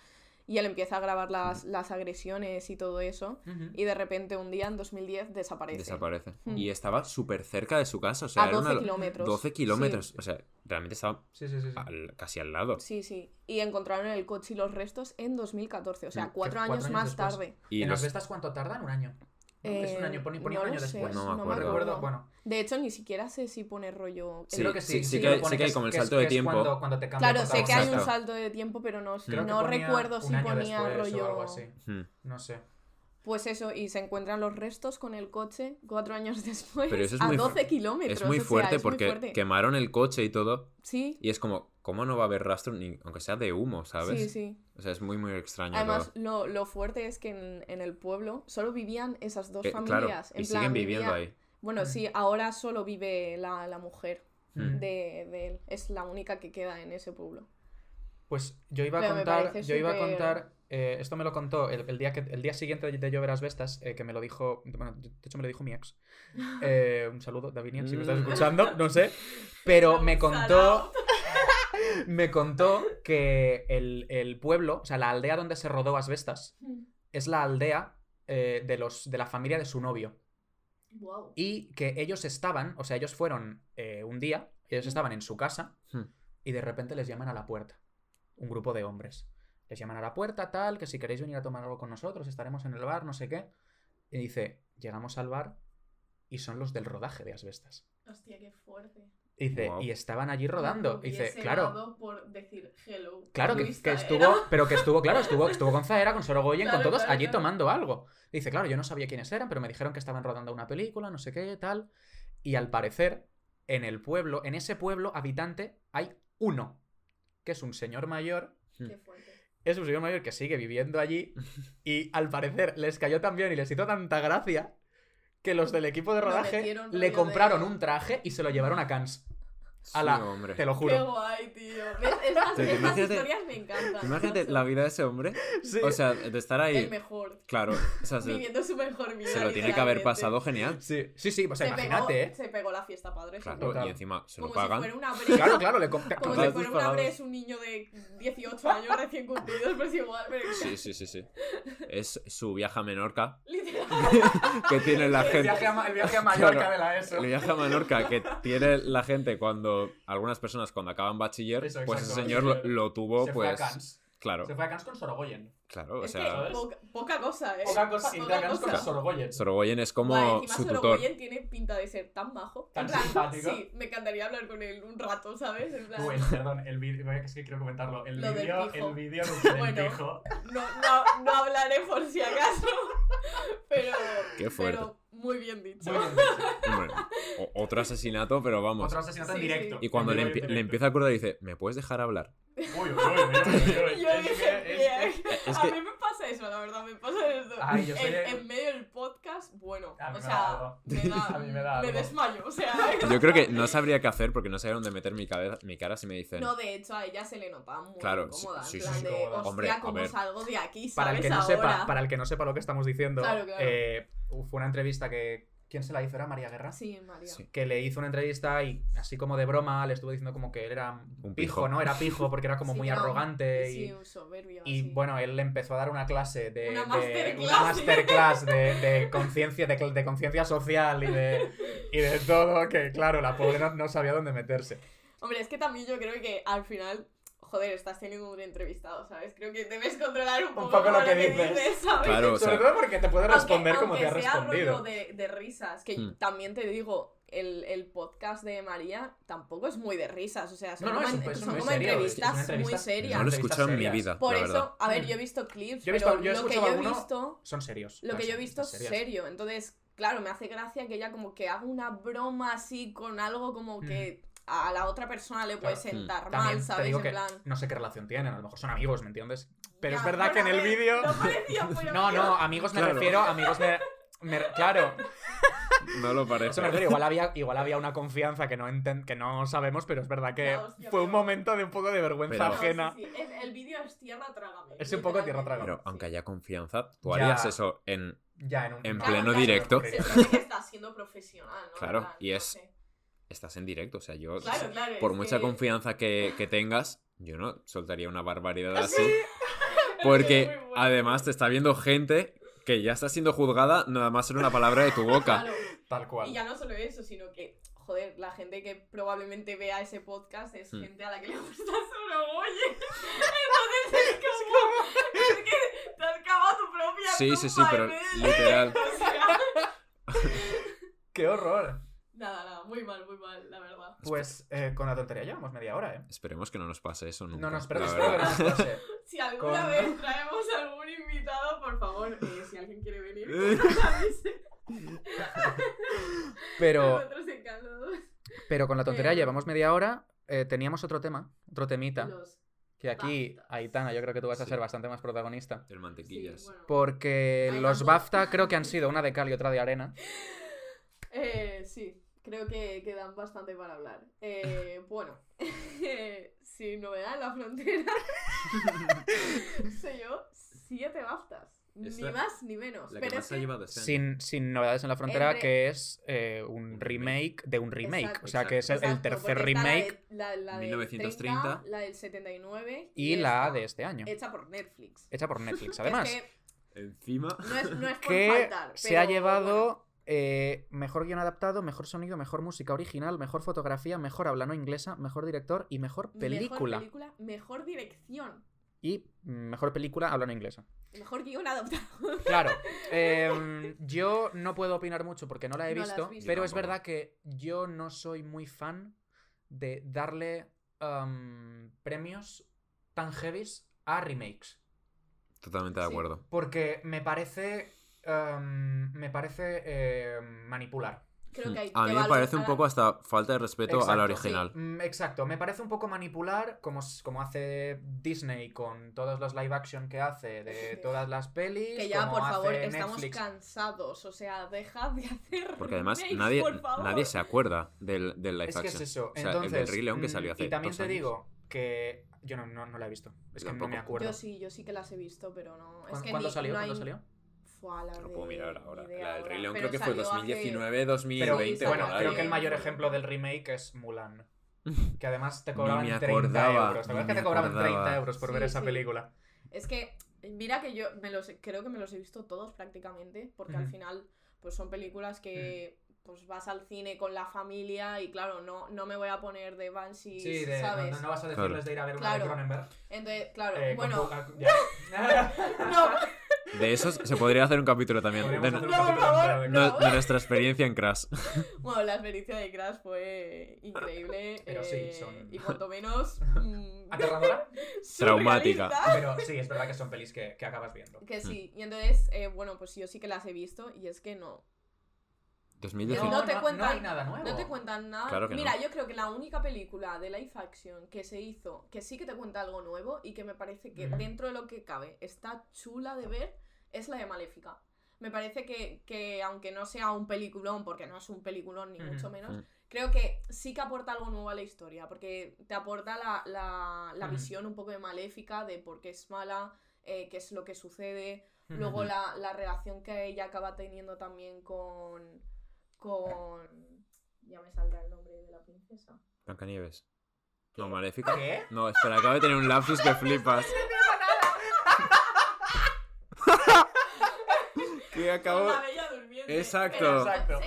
Y él empieza a grabar las, las agresiones y todo eso. Y de repente un día en 2010 desaparece. desaparece. Mm. Y estaba súper cerca de su casa, o sea, A era 12 una- kilómetros. 12 kilómetros, o sea, realmente estaba Sí, sí, sí. sí. al- casi al lado. Sí, sí. Y encontraron el coche y los restos en 2014, o sea, cuatro, años, años más después. tarde. Y ¿En los- las bestas cuánto tardan? ¿Un año? Eh, es un año, pone, ponía no un año sé, después. No me no acuerdo. recuerdo, bueno. De hecho, ni siquiera sé si pone rollo... Sí, creo que sí. sí, sí sí que hay- sí que hay como el que es- salto de tiempo. Cuando, cuando te cambia Claro, sé que hay un salto de tiempo, pero no, no ponía recuerdo si ponía o rollo... algo así. Hmm. No sé. Pues eso, y se encuentran los restos con el coche cuatro años después Pero eso es a muy fu- 12 kilómetros. Es muy o sea, fuerte muy porque fuerte. quemaron el coche y todo. Sí, Y es como, ¿cómo no va a haber rastro, ni, aunque sea de humo, ¿sabes? Sí, sí. O sea, es muy, muy extraño Además, lo, lo fuerte es que en, en el pueblo solo vivían esas dos Eh, claro, familias. y en siguen plan, viviendo vivía- ahí. Bueno, Mm. sí, ahora solo vive la, la mujer Mm. de, de él. Es la única que queda en ese pueblo. Pues yo iba a contar, yo iba a contar, eh, esto me lo contó el, el día que el día siguiente de Llover Asbestas, eh, que me lo dijo, bueno, de hecho me lo dijo mi ex. Eh, un saludo, Davinian, si me estás Mm. escuchando, no sé. Pero me contó. Me contó que el, el pueblo, o sea, la aldea donde se rodó Asbestas, es la aldea eh, de los de la familia de su novio. Wow. Y que ellos estaban, o sea, ellos fueron eh, un día, ellos estaban en su casa Hmm. y de repente les llaman a la puerta. Un grupo de hombres. Les llaman a la puerta, tal, que si queréis venir a tomar algo con nosotros, estaremos en el bar, no sé qué. Y dice, llegamos al bar y son los del rodaje de Asbestas. Hostia, qué fuerte. Y dice, y estaban allí rodando. Y dice, claro, por decir hello. Claro, que, que lista estuvo, era. pero que estuvo, claro, estuvo, estuvo con Zaera, con Sorogoyen, con todos claro, allí claro. tomando algo. Dice, claro, yo no sabía quiénes eran, pero me dijeron que estaban rodando una película, no sé qué, tal. Y al parecer, en el pueblo, en ese pueblo habitante, hay uno, que es un señor mayor, Qué fuerte. es un señor mayor que sigue viviendo allí, y al parecer les cayó tan bien y les hizo tanta gracia que los del equipo de rodaje le compraron de- un traje y se lo llevaron a Cannes. Sí, Ala, hombre. Te lo Qué juro. guay, tío. Estas, estas imagínate- historias me encantan. Imagínate macho. la vida de ese hombre. Sí. O sea, de estar El ahí. mejor. Claro, o sea, se, Viviendo su mejor vida. se lo tiene que haber pasado genial. Sí, sí, sí, o sea, se imagínate, pegó, ¿eh? Se pegó la fiesta padre. Claro, y encima se lo Como si pagan. fuera una bre. Claro, claro, le com- Como total. si fuera una bre es un niño de 18 años recién cumplidos, pero es igual. Pero Sí, sí, sí, sí. Es su viaje a Menorca Literal. que tiene la El gente. viaje a, el viaje a Mallorca Claro. de la ESO. El viaje a Menorca que tiene la gente cuando. Algunas personas cuando acaban bachiller, Eso, pues ese señor lo, tuvo, Se pues. Claro, Se fue a Cannes con Sorogoyen. claro, o es sea. que poca, poca cosa, ¿eh? Poca cosa, irte a Cannes con. Sorogoyen. Sorogoyen es como encima su tutor. Sorogoyen tiene pinta de ser tan majo. Tan En plan, simpático. Sí, me encantaría hablar con él un rato, ¿sabes? En plan, Uy, perdón, el vídeo, es que quiero comentarlo. El vídeo, el vídeo Bueno. no, no, no hablaré por si acaso. Pero. Qué fuerte. Pero muy bien dicho. Muy bien dicho. Hombre, otro asesinato, pero vamos. Otro asesinato en Sí, directo. Y cuando le, le empieza a acordar dice, ¿me puedes dejar hablar? Uy, uy, uy, uy, uy, uy. Yo Es dije, que- es Es a mí me pasa eso, la verdad, me pasa eso. Ay, yo soy en, medio del podcast, bueno, A mí o me da sea, algo. me, da, A mí me da algo. desmayo, o sea. Yo creo que no sabría qué hacer porque no sabría dónde meter mi, cabeza, mi cara si me dicen. No, de hecho, a ella se le notaba muy Claro, incómoda. sí, en sí, plan sí, de, cómoda. hostia, Hombre, a ¿cómo ver. salgo de aquí, Para el, ¿sabes? que no Ahora? sepa, para el que no sepa lo que estamos diciendo, Claro, claro. eh, fue una entrevista que. ¿Quién se la hizo? ¿Era María Guerra? Sí, María. Sí. que le hizo una entrevista y así como de broma le estuvo diciendo como que él era Un pijo, pijo. ¿no? Era pijo porque era como Sí, muy arrogante Sí, y, un soberbio. y bueno, él le empezó a dar una clase de Una de- masterclass. una masterclass de, de conciencia de, de conciencia social y de, y de todo que claro, la pobre no, no sabía dónde meterse. Hombre, es que también yo creo que al final, joder, estás teniendo un entrevistado, ¿sabes? Creo que debes controlar un poco, poco lo que dices. ¿sabes? Claro, o Sobre todo porque te puede Aunque- responder como te ha aunque sea respondido. rollo de, de risas, que Hmm. también te digo, el, el podcast de María tampoco es muy de risas, o sea, son No, no, como, es un- son muy serio, entrevistas entrevista- muy serias. no lo he escuchado en mi vida. Por la eso, verdad. a ver, Mm. yo he visto clips, Yo he visto- pero yo he lo que yo he visto, Son serios. lo que yo he visto es serio, entonces, claro, me hace gracia que ella como que haga una broma así con algo como que a la otra persona le puede Mm. Claro. sentar También mal, te ¿sabes? digo En que plan... no sé qué relación tienen, a lo mejor son amigos, ¿me entiendes? Pero Ya, es verdad que en el vídeo... No No, no, amigos me Claro. refiero, amigos me... me- Claro, No lo parece. eso me refiero, igual había, igual había una confianza que no, enten- que no sabemos, pero es verdad que hostia, fue un momento de un poco de vergüenza Pero- No, sí, ajena. sí, El, el vídeo es tierra trágame. Es un poco tierra trágame. Pero aunque haya confianza, tú Ya. harías eso en. Ya en un En Claro, pleno claro, directo. Se supone que estás siendo profesional, ¿no? Claro, y no es- sé. Estás en directo. O sea, yo. Claro, claro. Por mucha que- confianza que, que tengas, yo no soltaría una barbaridad ¿Ah, así. sí? Porque bueno. además te está viendo gente que ya está siendo juzgada nada más ser una palabra de tu boca. Claro. Tal cual. Y ya no solo eso, sino que, joder, la gente que probablemente vea ese podcast es Hmm. gente a la que le gusta solo oye. Entonces es como. es que te has cavado tu propia. Sí, sí, sí, pero en literal. O sea, ¡Qué horror! Nada, nada, muy mal, muy mal, la verdad. Pues eh, con la tontería llevamos media hora, ¿eh? Esperemos que no nos pase eso nunca. No, no, espero, la espero que no nos pase. Si alguna Con- vez traemos algún invitado, por favor, eh, si alguien quiere venir, que nos avise. Pero, Nosotros encantados. pero con la tontería Pero- llevamos media hora. eh, teníamos otro tema, otro temita, Los- que aquí, BAFTAs. Aitana, yo creo que tú vas a Sí. ser bastante más protagonista. El sí, mantequillas. bueno. Porque los. BAFTA creo que han sido una de cal y otra de arena. Eh, sí, creo que quedan bastante para hablar. Eh, bueno, sin novedad en la frontera, sé yo, siete BAFTAs. Ni más ni menos. La que Pero más es se ha que- llevado este. Sin, sin novedades en la frontera, Entre- que es eh, un remake de un remake. Exacto. o sea, que es el, tercer la remake de- La, la del 1930, 30, la del 79 y la esta, de este año. Hecha por Netflix. Hecha por Netflix, Es además. que Encima. no es, no es por que faltar, se ha llevado bueno. Eh, mejor guion adaptado, mejor sonido, mejor música original, mejor fotografía, mejor habla no inglesa, mejor director y mejor película. Mejor película, mejor dirección, Y mejor película habla no inglesa. mejor guion adaptado. Claro, em, yo no puedo opinar mucho porque no la he No la has visto, visto. pero es verdad que yo no soy muy fan de darle am, premios tan heavies a remakes. Totalmente de Sí. acuerdo. Porque me parece. Me parece eh, manipular. Creo que hay A que mí me parece un poco hasta falta de respeto a la Exacto, original. Mm, Exacto, me parece un poco manipular, como, como hace Disney con todos los live action que hace de todas las pelis. Que ya, como por favor, estamos cansados. O sea, dejad de hacer. Porque además remakes, nadie, por favor. nadie se acuerda del, del live Es que es action. eso. O sea, Entonces, el del Rey León que mm, salió hace Y también dos te años. digo que. Yo no, no, no la he visto. Es que no me acuerdo. Yo sí, yo sí que las he visto, pero no. Es ¿Cuándo, que cuándo ni- salió? no hay- ¿Cuándo salió? Fue a la lo de- puedo mirar ahora. idea La del Rey. León Pero creo que fue salió hace- 2019, Pero 2020. salió bueno, hace- creo que el mayor ejemplo del remake es Mulan. Que además te cobraban me 30 acordaba, euros. ¿Te acuerdas que te cobraban acordaba. 30 euros por ver esa sí. película? Es que, mira que yo me los, creo que me los he visto todos prácticamente, porque al final, pues son películas que pues vas al cine con la familia y claro, no, no me voy a poner de Banshee, Sí, de, no, ¿sabes? no- no vas a Claro. decirles de ir a ver una de Claro. Cronenberg. Entonces, claro, Eh, bueno, tu- ya. no, De esos se podría hacer un capítulo también. De, No, de no- de nuestra experiencia en Crash. bueno, la experiencia de Crash fue increíble, Pero sí, eh, son- y cuanto menos mm, ¿Aterradora? Traumática. Pero sí, es verdad que son pelis que, que acabas viendo. Que sí, y entonces, eh, bueno, pues yo sí que las he visto y es que no, 2019. No te no cuentan- hay nada nuevo. No te cuentan nada. Claro que no. Mira, yo creo que la única película de live action que se hizo, que sí que te cuenta algo nuevo y que me parece que Ujú. dentro de lo que cabe está chula de ver, es la de Maléfica. Me parece que, que aunque no sea un peliculón, porque no es un peliculón ni mucho menos, creo que sí que aporta algo nuevo a la historia, porque te aporta la, la- la visión un poco de Maléfica, de por qué es mala, eh, qué es lo que sucede. Luego la, la relación que ella acaba teniendo también con. con. Ya me saldrá el nombre de la princesa. Blancanieves. No, Maléfica. ¿Qué? No, espera, acabo de tener un lapsus que flipas. Que la bella durmiente. Exacto. Exacto.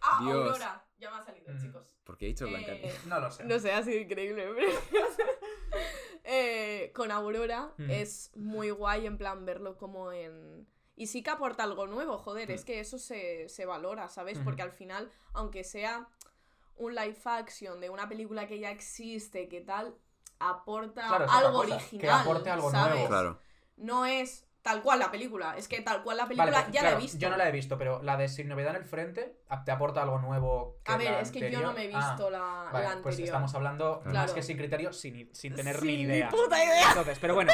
Ah, Dios. Aurora. Ya me ha salido, Mm. chicos. ¿Por qué he dicho Eh, Blancanieves? No lo sé. No sé, ha sido increíble. Eh, con Aurora Mm. es muy guay en plan verlo como en... Y sí que aporta algo nuevo, joder, es que eso se, se valora, ¿sabes? Porque al final, aunque sea un live action de una película que ya existe, que tal, aporta Claro, algo cosa, original. que aporte algo ¿sabes? nuevo. Claro. No es tal cual la película, es que tal cual la película Vale, ya claro, la he visto. Yo no la he visto, pero la de Sin Novedad en el Frente te aporta algo nuevo. Que A ver, la es que yo no me he Ah, visto la, vale, la anterior. pues estamos hablando más Claro. que sin criterio, sin, sin tener Sin ni ni idea. puta idea. Entonces, pero bueno,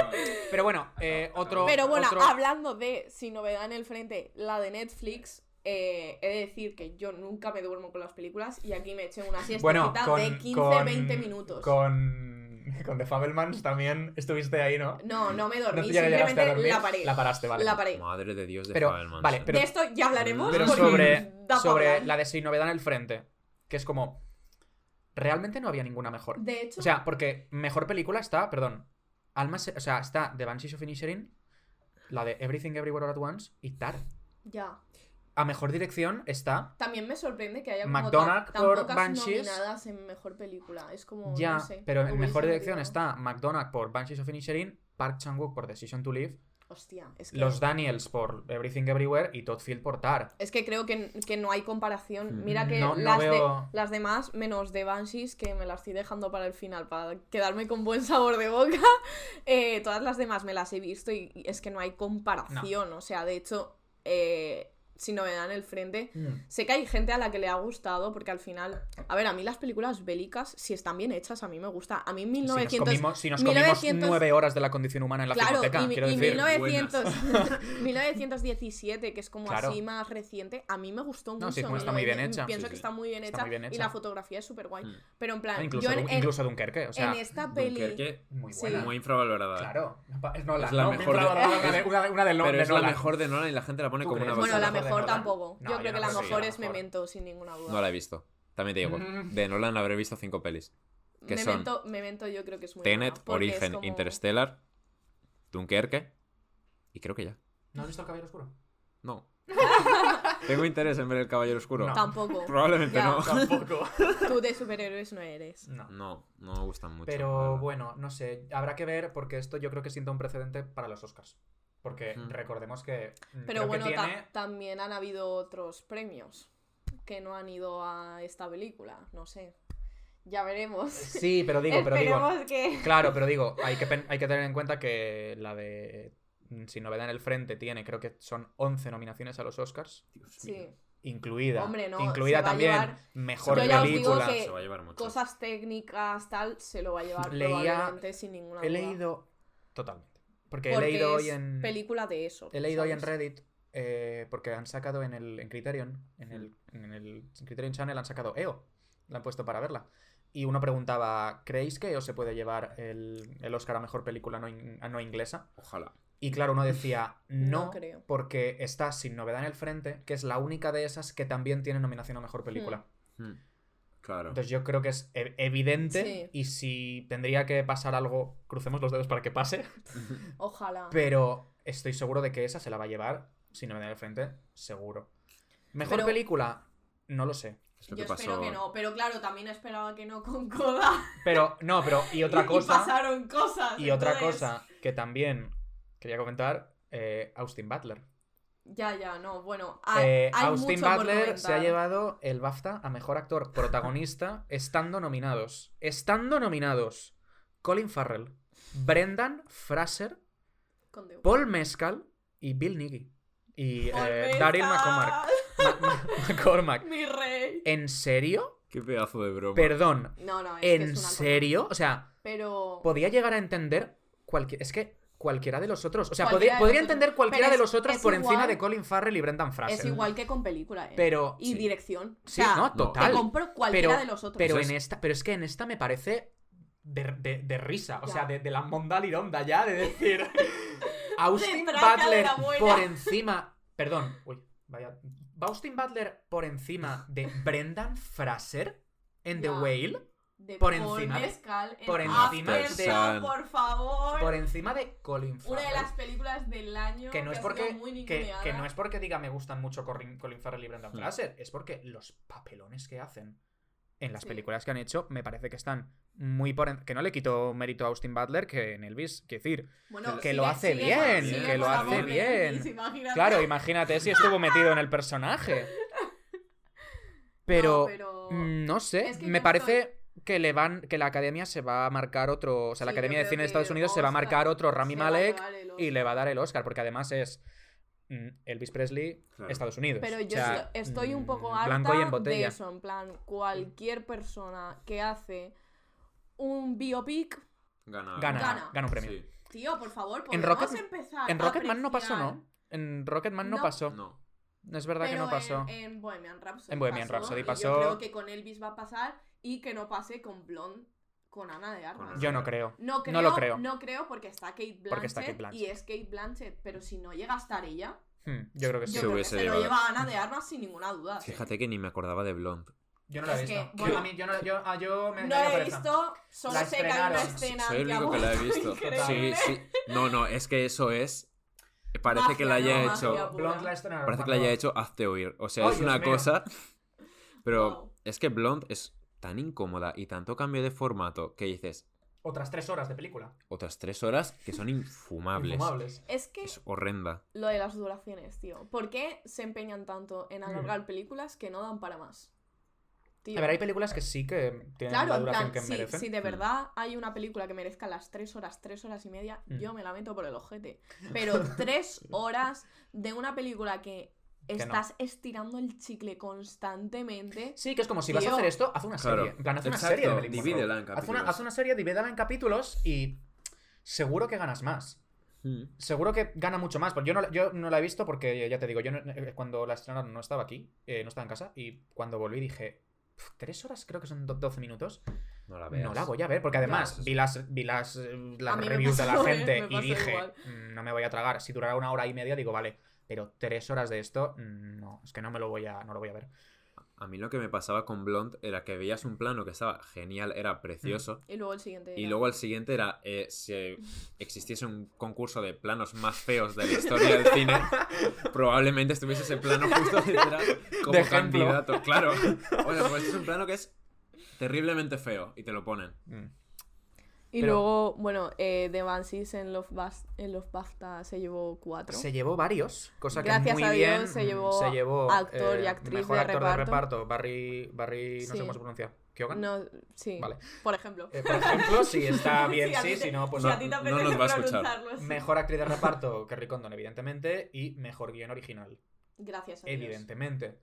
pero bueno, eh, otro. Pero bueno, otro- hablando de sin novedad en el frente, la de Netflix, eh, he de decir que yo nunca me duermo con las películas y aquí me eché una siesta bueno, con, de 15, con- 20 minutos. Con, con The Fabelmans también estuviste ahí, ¿no? No, no me dormí, ¿No simplemente dormir? la paré. La paraste, vale. La paré. Madre de Dios de Pero, Fabelmans. vale, pero- de esto ya hablaremos. Pero sobre, sobre la de Sin Novedad en el Frente, que es como. Realmente no había ninguna mejor. De hecho, O sea, porque mejor película está, perdón, Alma, Se- o sea, está The Banshees of Inisherin, la de Everything Everywhere All at Once y Tar. ya. A mejor dirección está También me sorprende que haya como McDonagh tan, tan por pocas Banshees. nominadas en mejor película. Es como, ya, no sé. pero en mejor dirección está McDonagh por Banshees of Inisherin, Park Chan-wook por Decision to Live, Hostia, es que... los Daniels por Everything Everywhere y Todd Field por Tar. Es que creo que, que no hay comparación. Mm. Mira que No- no las, veo- de, las demás, menos de Banshees, que me las estoy dejando para el final, para quedarme con buen sabor de boca, eh, todas las demás me las he visto y, y es que no hay comparación. O sea, de hecho, eh, si no me dan el frente. Mm. Sé que hay gente a la que le ha gustado, porque al final. A ver, a mí las películas bélicas, si están bien hechas, a mí me gusta. A mí Si 1900. nos comimos, si nos comimos 1900 nueve horas de la condición humana en la Claro, filmoteca, y, quiero y decir. 1900 1917, que es como Claro. así más reciente, a mí me gustó mucho. No, sí, está muy bien hecha. Pienso Sí, que sí. está muy bien, Está hecha, muy bien y hecha. la fotografía es súper guay. Mm. Pero en plan, incluso, yo en, en- incluso Dunkerque, o sea, en esta peli. Dunkerque, muy Sí. buena. muy infravalorada. Claro, es Nolan, Es la ¿no? mejor de- una de, una de- Pero es la mejor de Nolan y la gente la pone ¿Tú como una mejor mejor tampoco. No, yo yo creo no que la mejor sea es mejor. Memento, sin ninguna duda. No la he visto. También te digo, Mm. de Nolan habré visto cinco pelis. que son Memento, Memento yo creo que es muy Tenet, buena, Origen, como- Interstellar, Dunkerque y creo que ya. ¿No has visto El Caballero Oscuro? No. Tengo interés en ver El Caballero Oscuro. No. Tampoco. Probablemente Ya. no. Tampoco. Tú de superhéroes no eres. No. No, no me gustan mucho. Pero bueno, no sé, habrá que ver porque esto yo creo que sienta un precedente para los Oscars. Porque recordemos que mm, Pero bueno, que ta- tiene también han habido otros premios que no han ido a esta película. No sé. Ya veremos. Sí, pero digo, pero digo, que. claro, pero digo, hay que pen- hay que tener en cuenta que la de mm, Sin novedad en el frente tiene, creo que son 11 nominaciones a los Oscars, Dios Sí. mío, incluida Hombre, no, incluida también llevar- mejor Yo ya os digo película. que- Se va a llevar mucho. Cosas técnicas, tal, se lo va a llevar Leía- probablemente sin ninguna He duda. leído totalmente, porque, Porque he leído es hoy en película de eso. He leído hoy en. Reddit, eh, porque han sacado en el en Criterion, en el, en el Criterion Channel han sacado EO, la han puesto para verla. Y uno preguntaba, ¿creéis que EO se puede llevar el, el Oscar a Mejor Película no, in- no inglesa? Ojalá. Y claro, uno decía, no, No creo. porque está Sin Novedad en el Frente, que es la única de esas que también tiene nominación a Mejor Película. Hmm. Claro. Entonces yo creo que es e- evidente Sí. y si tendría que pasar algo, crucemos los dedos para que pase. Ojalá. Pero estoy seguro de que esa se la va a llevar, si no me da el frente, seguro. Mejor Pero- película, no lo sé. Es lo Yo que espero que no, pero claro, también esperaba que no con Coda. Pero, no, pero, y otra Y cosa, pasaron cosas. y otra cosa que también quería comentar, eh, Austin Butler. Ya, ya, no, bueno. Hay, Eh, hay Austin mucho Butler se ha llevado el BAFTA a Mejor Actor Protagonista estando nominados. Estando nominados Colin Farrell, Brendan Fraser, Paul Mescal y Bill Nighy. Y eh, Daryl McCormack. Ma- Ma- McCormack. Mi rey. ¿En serio? Qué pedazo de broma. Perdón. No, no, es que ¿En es una serio? O sea. Pero. podía llegar a entender cualquier... Es que cualquiera de los otros... O sea, podría, entender cualquiera de los otros por encima de Colin Farrell y Brendan Fraser. Es igual que con película, ¿eh? Pero... y sí. dirección. O Sí, sea, no, total. Te compro cualquiera Pero- de los otros. Pero, en es- esta, pero es que en esta me parece de, de- de risa. O Ya. sea, de, de la monda lironda ya, de decir. Austin Butler por encima. Perdón, uy, vaya. ¿Va Austin Butler por encima de Brendan Fraser en The Ya. Whale? De por Paul encima de- Mescal en por encima After de- Sun, por favor. Por encima de Colin Una Farrell. de las películas del año que no es ha porque sido muy que, que no es porque diga me gustan mucho Colin, Colin Farrell y Brendan Hmm. Fraser, es porque los papelones que hacen en las Sí. películas que han hecho me parece que están muy por en- que no le quito mérito a Austin Butler que en Elvis, quiero decir, Bueno, que sigue- lo hace sigue bien, sigue que lo hace bien. Elvis, imagínate. claro, imagínate si estuvo metido en el personaje. Pero No, pero- mm, no sé, Es que me parece que le van que la academia se va a marcar otro, o sea, la Academia de Cine de Estados Unidos se va a marcar otro Rami Malek y le va a dar el Oscar, porque además es mm, Elvis Presley, Claro. Estados Unidos. Pero O yo sea, estoy un poco mm, harta blanco y en de eso, en plan, cualquier persona que hace un biopic, Gana. Gana, Gana. gana un premio. Sí. tío, por favor, En Rocket- empezar En Rocketman no pasó, ¿no? En Rocketman no, No. pasó. No. Es verdad que no pasó. En, en Bohemian Rhapsody. En Bohemian pasó, Rhapsody y pasó. Yo creo que con Elvis va a pasar y que no pase con Blonde, con Ana de Armas. Yo no creo. No, creo, No lo creo. No creo porque está Kate Blanchett, Porque está Kate Blanchett. y es Kate Blanchett, pero si no llega a estar ella, Hmm, yo creo que sí. yo Se creo que se lo lleva Ana de Armas sin ninguna duda. Fíjate que ni me acordaba de Blonde. Yo no la he que, visto. bueno, a mí, yo no, yo, ah, yo me, No la he visto, solo La sé que hay una escena Soy el que único que la he visto. increíble. Sí, sí. No, no, es que eso es. Parece que la haya no, hecho. Blonde la estrenaron Parece que la haya hecho Hazte oír. O sea, ¡Ay, es Dios una mío! cosa. Pero Wow. es que Blonde es tan incómoda y tanto cambio de formato que dices Otras tres horas de película. otras tres horas que son infumables. Infumables. Es que Es horrenda. lo de las duraciones, tío. ¿Por qué se empeñan tanto en alargar películas que no dan para más? Tío. A ver, hay películas que sí que tienen Claro, la duración plan, que si, merecen. si de Mm. verdad hay una película que merezca las tres horas, tres horas y media, Mm. yo me la meto por el ojete. Pero tres horas de una película que no. estás estirando el chicle constantemente. Sí, que es como si vas a hacer esto, haz una Claro, serie. En plan, haz una exacto, serie de divídela en Haz una, capítulos. haz una serie, divídela en capítulos y seguro que ganas más. Mm. Seguro que gana mucho más. Yo no, la- yo no la he visto porque, ya te digo, yo no- eh, cuando la estrenaron no estaba aquí, eh, no estaba en casa. Y cuando volví dije, "Pf, ¿tres horas? Creo que son do- 12 minutos. No la veas. No la voy a ver, porque además Ya. vi las, vi las, las reviews de la ¿eh? gente y dije, igual. "Mm, no me voy a tragar. Si durara una hora y media, digo, vale. Pero tres horas de esto, no, es que no me lo voy a, no lo voy a ver. A mí lo que me pasaba con Blonde era que veías un plano que estaba genial, era precioso. Y luego el siguiente. Y era- luego el siguiente era eh, si existiese un concurso de planos más feos de la historia del cine, probablemente estuviese ese plano justo detrás como De candidato. Claro. O sea, pues es un plano que es terriblemente feo y te lo ponen. Mm. Y pero- luego, bueno, eh, The Banshees en Love, Bas- en Love BAFTA se llevó cuatro. Se llevó varios, cosa que Gracias muy a bien Dios se mm, llevó se llevó actor y eh, actriz mejor de actor reparto. de reparto, Barry, Barry, no sé cómo se pronuncia, ¿Kyogan? No, sí. Vale. Por ejemplo. Eh, por ejemplo, si está bien, Sí, si no, pues no. a ti te no nos va a escuchar. mejor actriz de reparto, Kerry Condon, evidentemente, y mejor guion original, Gracias a Dios. evidentemente.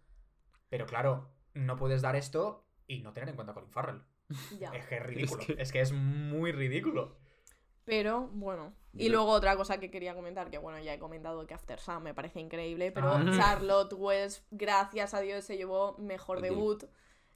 Pero claro, no puedes dar esto y no tener en cuenta a Colin Farrell. Ya. Es que es ridículo, que- es que es muy ridículo. Pero bueno. Y luego otra cosa que quería comentar, que bueno, ya he comentado que After Sun me parece increíble, pero Ah. Charlotte Wells, gracias a Dios, se llevó mejor debut.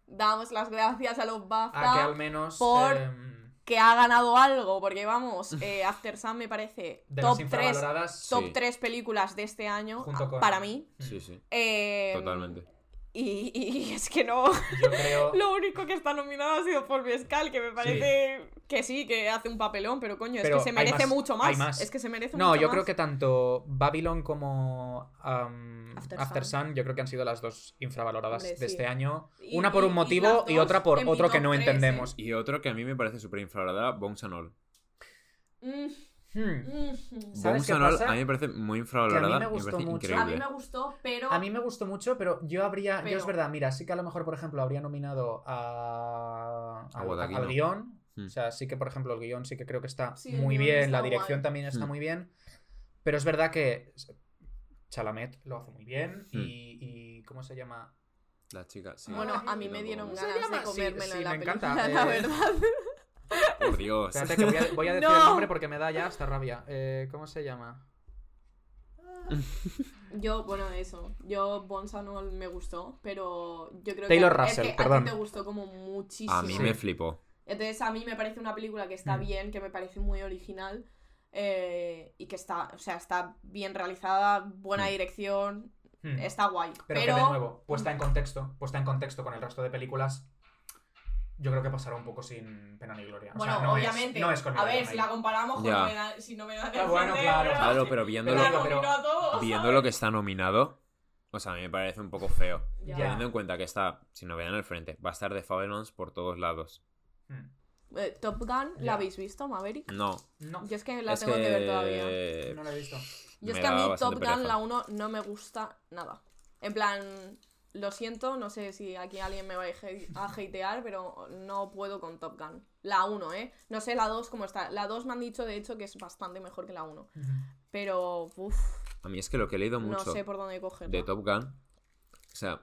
Damos las gracias a los A BAFTA que al menos por- em, que ha ganado algo, porque vamos, eh, After Sun me parece de top las 3 infravaloradas, top Sí. películas de este año Junto a- con- para mí. Sí, sí. Eh, Totalmente. Y, y es que no. yo creo... Lo único que está nominado ha sido Paul Mescal, que me parece que sí, que hace un papelón, pero coño, Pero es que se merece más, mucho más. Es que se merece No, mucho yo más. creo que tanto Babylon como um, After After, Sun. Sun. yo creo que han sido las dos infravaloradas Hombre, de sí. este año. Y- Una por y- un motivo y, otra por otro que no tres, ¿eh? entendemos. Y otro que a mí me parece súper infravalorada, Bones and All. Mm, Hmm. mm, ¿Sabes qué pasa? a mí me parece muy infravalorada. me y me gustó parece mucho. A mí increíble. me gustó, pero. A mí me gustó mucho, pero yo habría. Yo Pero- es verdad, mira, sí que a lo mejor, por ejemplo, habría nominado a. A al- Guadagnino. al guion. Hmm. O sea, sí que, por ejemplo, el guion sí que creo que está Sí, muy bien. está La dirección guay. también está Hmm. muy bien. Pero es verdad que. Chalamet lo hace muy bien. Hmm. Y, y. ¿Cómo se llama? La chica, sí. Bueno, a mí me dieron ¿cómo se ganas de Sí, comérmelo sí, en la me película, encanta, la eh, verdad. Por Dios. Espérate, que voy a, voy a decir No. el nombre porque me da ya hasta rabia. Eh, ¿Cómo se llama? Yo, bueno, eso. Yo Bonsanol me gustó, pero yo creo Taylor que, Russell, es que perdón. a ti te gustó como muchísimo. A mí me flipó. Entonces a mí me parece una película que está Mm. bien, que me parece muy original eh, y que está, o sea, está bien realizada, buena Mm. dirección, Hmm. está guay. Pero, Pero, que de nuevo, puesta en contexto, puesta en contexto con el resto de películas, yo creo que pasará un poco sin pena ni gloria. O bueno, sea, no es- obviamente, no es con a ver, si la comparamos con Ya. Novedad- si no me da Ah, bueno, claro, Claro, pero viéndolo, Pero- la pero- viendo lo que está nominado, o sea, a mí me parece un poco feo. Ya. Teniendo en cuenta que está, si no vean el frente, va a estar de Fabelons por todos lados. Hmm. Eh, Top Gun. ¿la habéis visto, Maverick? No, No, Yo es que la es tengo que... ver todavía. que... no lo he visto. Yo es me que a mí Top Gun, pereza. la 1, no me gusta nada. En plan, lo siento, no sé si aquí alguien me va a hate- a hatear, pero no puedo con Top Gun. La 1, ¿eh? No sé la 2 cómo está. La 2 me han dicho, de hecho, que es bastante mejor que la 1. Pero, uff, A mí es que lo que he leído no mucho sé por dónde cogerla. de Top Gun, o sea,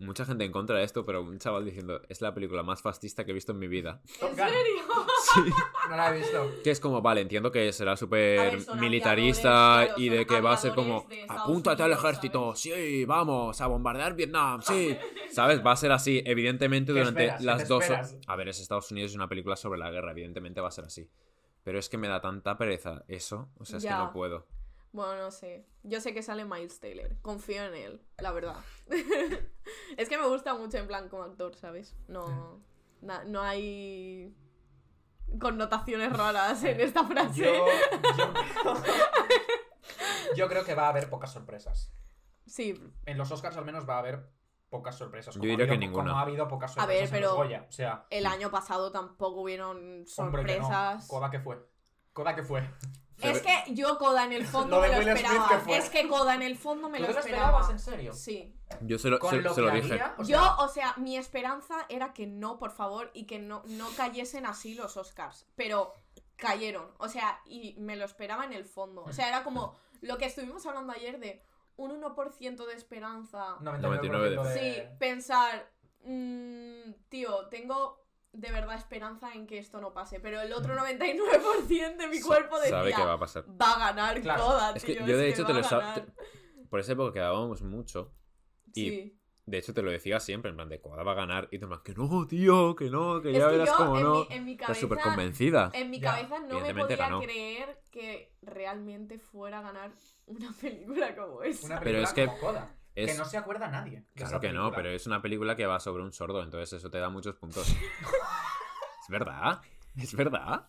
mucha gente en contra de esto, pero un chaval diciendo, es la película más fascista que he visto en mi vida. ¿En serio? Sí. No la he visto. Que es como, vale, entiendo que será A súper militarista claro, y de que va a ser como, apúntate al ejército, ¿sabes? sí, vamos, a bombardear Vietnam, sí. ¿Sabes? Va a ser así, evidentemente, ¿Qué durante esperas? ¿Qué las dos... esperas? A ver, es Estados Unidos y una película sobre la guerra, evidentemente va a ser así. Pero es que me da tanta pereza eso, o sea, es Ya. que no puedo. Bueno, no sé. Yo sé que sale Miles Taylor. Confío en él, la verdad. es que me gusta mucho en plan como actor, ¿sabes? No, na- no hay connotaciones raras en esta frase. Yo, yo, yo creo que va a haber pocas sorpresas. Sí, En los Oscars al menos va a haber pocas sorpresas. Yo como ha diría que habido- ninguna. Como ha habido pocas A ver, sorpresas en los pero- Goya. O sea, el año pasado tampoco hubieron hombre, que no. sorpresas. Coda que fue. Coda que fue. Es que yo Coda en el fondo Lo me lo esperaba. Es que Coda en el fondo me ¿Tú lo esperaba. esperabas en serio? Sí. Yo se lo, Con se- lo se lo que dije. haría, o yo, sea, o sea, mi esperanza era que no, por favor, y que no, no cayesen así los Oscars. Pero cayeron. O sea, y me lo esperaba en el fondo. O sea, era como lo que estuvimos hablando ayer de un 1% de esperanza. 99% de... Sí, pensar, mm, tío, tengo de verdad esperanza en que esto no pase, pero el otro 99% de mi cuerpo decía, Sabe que va a pasar. va a ganar Claro. Koda, Es que tío, yo de es hecho te lo a estaba. ganar". te- Por esa época quedábamos mucho. Y Sí. de hecho te lo decía siempre, en plan de Koda va a ganar. Y tú en plan, que no, tío, que no, que Es ya que verás yo, cómo en, no. mi, en mi Estás cabeza, súper convencida. en mi Ya, cabeza no me podía ganó. creer que realmente fuera a ganar una película como esa. Una Pero película es que como Coda, que es- no se acuerda nadie. de Claro que no, pero es una película que va sobre un sordo, entonces eso te da muchos puntos. ¿Es verdad? ¿Es verdad?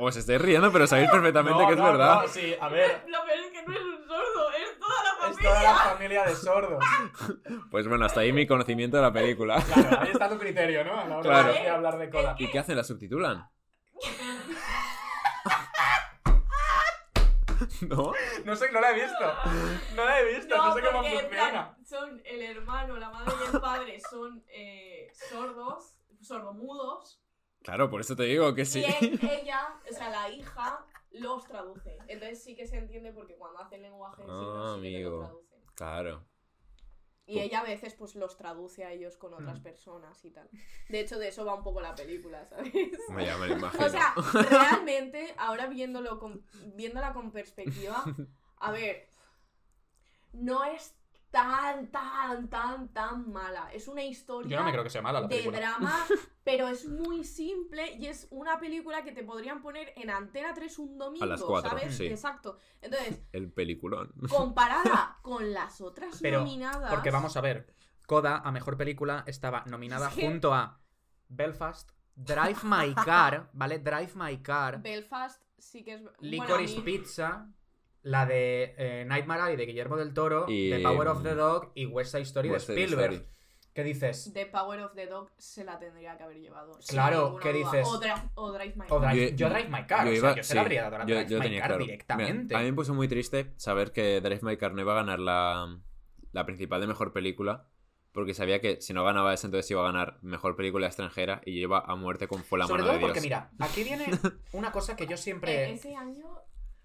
Os estáis riendo, pero sabéis perfectamente No, que es no, verdad. no, sí, a ver, Lo peor es que no es un sordo, es toda la es familia. toda la familia de sordos. Pues bueno, hasta ahí mi conocimiento de la película. Claro, ahí está tu criterio, ¿no? A la hora Claro. de hablar de Coda. ¿Y qué hacen? ¿La subtitulan? ¿No? No sé, no la he visto. No la he visto, no, sé cómo porque, en plan, funciona. son el hermano, la madre y el padre son eh, sordos, sordomudos. Claro, por eso te digo que sí. Y él- ella, o sea, la hija, los traduce. Entonces sí que se entiende porque cuando hacen lenguaje sí que lo amigo. traducen. Claro. Y ella a veces pues los traduce a ellos con otras Mm. personas y tal. De hecho, de eso va un poco la película, ¿sabes? Me, ya me lo imagino. O sea, realmente, ahora viéndolo con, viéndola con perspectiva, a ver, no es tan, tan, tan, tan mala. Es una historia Yo no me creo que sea mala la de drama, pero es muy simple y es una película que te podrían poner en Antena 3 un domingo, A las ¿sabes? sí. Exacto. Entonces, El peliculón. comparada con las otras Pero, nominadas... Porque vamos a ver, Coda a mejor película estaba nominada junto a Belfast, Drive My Car, ¿vale? Drive My Car, Belfast sí que es... bueno, Licorice mí- Pizza, la de eh, Nightmare Alley de Guillermo del Toro, Y, The Power of the Dog y West Side Story West de Spielberg. Story. ¿Qué dices? The Power of the Dog se la tendría que haber llevado. Claro, ¿qué duda. dices? O, Dra- o Drive My Car. Yo- yo, Drive My Car, Yo o sea, yo se la habría dado a Drive yo My tenía Car claro. directamente. Mira, a mí me puso muy triste saber que Drive My Car no iba a ganar la, la principal de mejor película. Porque sabía que si no ganaba esa, entonces iba a ganar mejor película extranjera. Y yo iba a muerte con Fue la Sobre mano todo de Dios. porque, mira, aquí viene una cosa que yo siempre... ese año,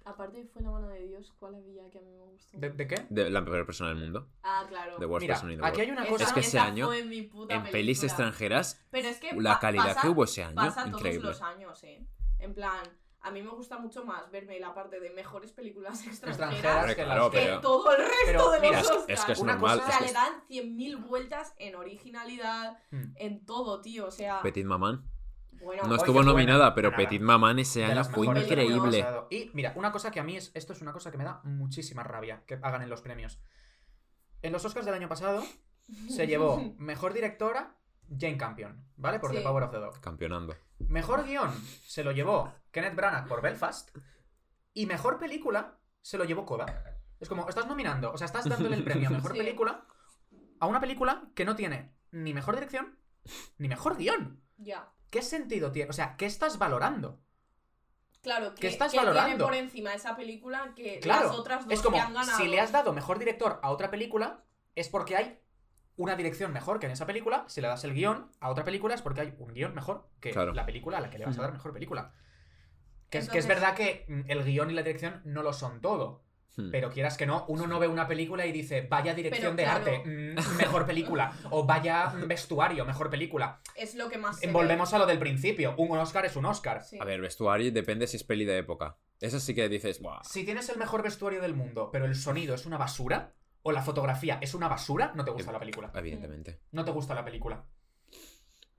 aparte de Fue la mano de Dios, ¿cuál había que a mí me gustó? ¿De, de qué? De la peor persona del mundo. Ah, claro. The worst Mira, person in the aquí world. hay una cosa... Es que ese año, fue mi puta En pelis extranjeras, Pero es que la calidad pasa- que hubo ese año, pasa increíble. todos los años, eh. En plan, a mí me gusta mucho más verme la parte de mejores películas extranjeras, que claro, que pero- todo el resto pero de mira, los es- Oscars. es que es Una normal. O cosa- sea, es le dan 100.000 vueltas en originalidad, Hmm. en todo, tío. O sea, Petit Maman. Bueno, No estuvo buena. nominada, pero Nada. Petit Maman ese año fue increíble. Y mira, una cosa que a mí es. Esto es una cosa que me da muchísima rabia que hagan en los premios. En los Oscars del año pasado se llevó mejor directora Jane Campion, ¿vale? Por Sí. The Power of the Dog. Campeonando. Mejor guion se lo llevó Kenneth Branagh por Belfast. Y mejor película se lo llevó Coda. Es como, estás nominando, o sea, estás dándole el premio a mejor Sí. película a una película que no tiene ni mejor dirección ni mejor guion. ya. ¿Qué sentido tiene? O sea, ¿qué estás valorando? Claro, que, ¿Qué estás que tiene valorando? por encima esa película que Claro, las otras dos es como que han ganado. si le has dado mejor director a otra película, es porque hay una dirección mejor que en esa película. Si le das el guion a otra película, es porque hay un guion mejor que Claro. la película a la que le vas a dar mejor película. Que, es, que es verdad que mm, el guion y la dirección no lo son todo. Hmm. Pero quieras que no, uno no ve una película y dice, vaya dirección Pero de claro. arte, mm, mejor película. o vaya vestuario, mejor película. Es lo que más ve. Volvemos a lo del principio. Un Oscar es un Oscar. Sí. A ver, vestuario depende si es peli de época. Eso sí que dices, ¡buah! Si tienes el mejor vestuario del mundo, pero el sonido es una basura, o la fotografía es una basura, no te gusta la película. Evidentemente. No te gusta la película.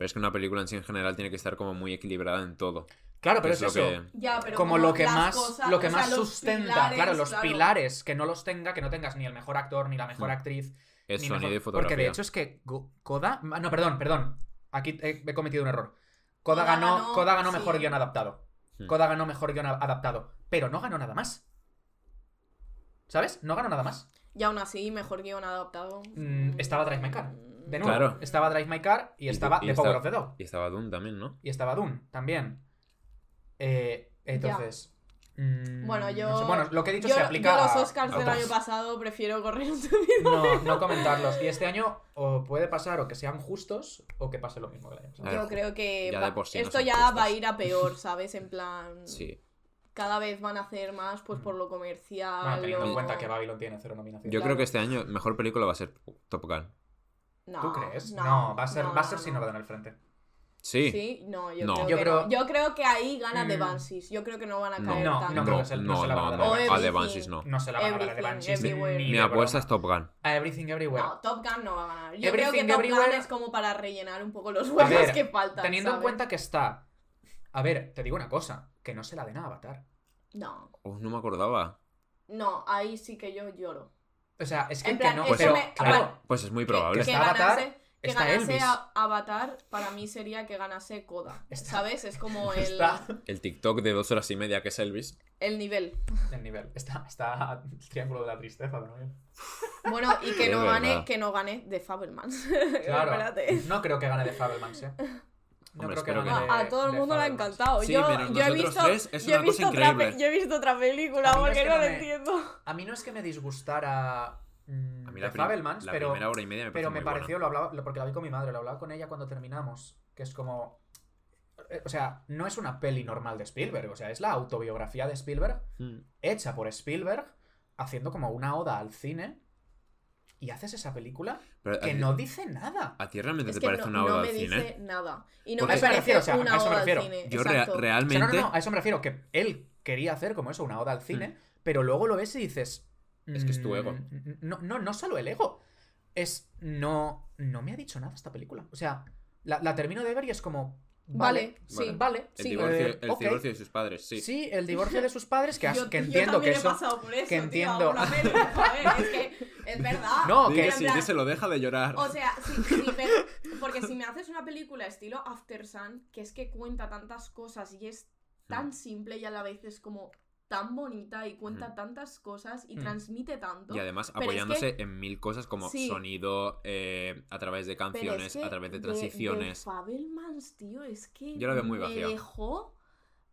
Pero es que una película en sí en general tiene que estar como muy equilibrada en todo. Claro, pero es, lo eso. que- Ya, pero Como lo que más, cosas- lo que sea, más sustenta, pilares, claro, los claro. pilares, que no los tenga, que no tengas ni el mejor actor, ni la mejor Mm. actriz, Es ni sonido mejor- y fotografía. Porque de hecho es que Koda, no, perdón, perdón, aquí he, cometido un error. Koda, Koda ganó, ganó, Koda ganó sí. mejor guion adaptado. Hmm. Koda ganó mejor guion a- adaptado, pero no ganó nada más. ¿Sabes? No ganó nada más. Y aún así, mejor guion adaptado. Mm, estaba Drive My Car. De nuevo, Claro. estaba Drive My Car y estaba y The Power estaba- of the Dog. Y estaba Doom también, ¿no? Y estaba Dune también. Eh, entonces. mm, Bueno, yo. no sé. Bueno, lo que he dicho yo, se aplica yo los Oscars a del año pasado prefiero correr un. No, no comentarlos. Y este año o puede pasar o que sean justos o que pase lo mismo del año pasado. Yo creo que ya va- sí esto ya justos. va a ir a peor, ¿sabes? En plan. Sí. cada vez van a hacer más pues por lo comercial. Bueno, teniendo en cuenta que Babylon tiene cero nominaciones. Yo Claro. creo que este año mejor película va a ser Top Gun. No, ¿Tú crees? No, No, va a ser, no, va a ser no, si no lo dan al frente. Sí. Sí, no, yo, No. Creo, Yo que creo- no. Yo creo que ahí gana The Mm. Banshees. Yo creo que no van a No, caer No, tanto. no creo que se- no se la van a dar no. No se la van a dar a The Everything, Banshees. everywhere. ni Mi de apuesta es Top Gun. A Everything Everywhere. No, Top Gun no va a ganar. Yo Everything creo que Top Everywhere- Gun es como para rellenar un poco los ver, que faltan. Teniendo en cuenta que está. A ver, te digo una cosa. Que no se la den a Avatar. No, Oh, no me acordaba. no, ahí sí que yo lloro. O sea, es que, En que no. eso pero, me- claro, Pues es muy Que- probable. Que, Avatar, ganase, que está ganase Elvis. a- Avatar, para mí sería que ganase Coda. Está- ¿Sabes? Es como el, está. El TikTok de dos horas y media que es Elvis. el nivel. El nivel. Está, está el triángulo de la tristeza también. Bueno, y que Es no gane, que no gane de Fabelmans. Claro. No creo que gane de Fabelmans, eh. No Hombre, creo que. A, de- a todo el de mundo le ha encantado. Sí, yo, yo he visto, tres, es yo he visto otra increíble. pe- yo he visto otra película no porque es que no no lo me- entiendo. A mí no es que me disgustara mm, A mí de la, prim- Fabelmans, la pero, primera hora y media me pero pareció me pareció, lo hablaba, lo- porque la vi con mi madre, lo hablaba con ella cuando terminamos, que es como... eh, O sea, no es una peli normal de Spielberg, o sea, es la autobiografía de Spielberg Mm. hecha por Spielberg, haciendo como una oda al cine, y haces esa película Pero a que ti- no dice nada. ¿A ti realmente Es te parece no, una no oda me al cine? dice nada. Y no Porque- me A eso me parece refiero, o sea, a una eso me refiero. cine. Yo. O sea, realmente... no, no, no, a eso me refiero, que él quería hacer como eso, una oda al cine, pero luego lo ves y dices... Es que es tu ego. mm, No, no, no solo el ego. Es... No, no me ha dicho nada esta película. O sea, la, la termino de ver y es como... Vale, Vale, sí. vale. El, Sí. divorcio, eh, el ok. divorcio de sus padres, sí. Sí, el divorcio de sus padres, que, has- Yo- que yo entiendo que eso... pasado por eso, que entiendo- es que es verdad. No, que sí, plan- díselo, deja de llorar. O sea, sí, sí, pero- porque si me haces una película estilo After Sun, que es que cuenta tantas cosas y es tan simple y a la vez es como tan bonita y cuenta Mm. tantas cosas y Mm. transmite tanto. Y además es apoyándose en mil cosas como Sí. sonido, eh, a través de canciones, es que a través de De, transiciones. Fabelmans, tío, es que Yo la veo muy me vacía. dejó...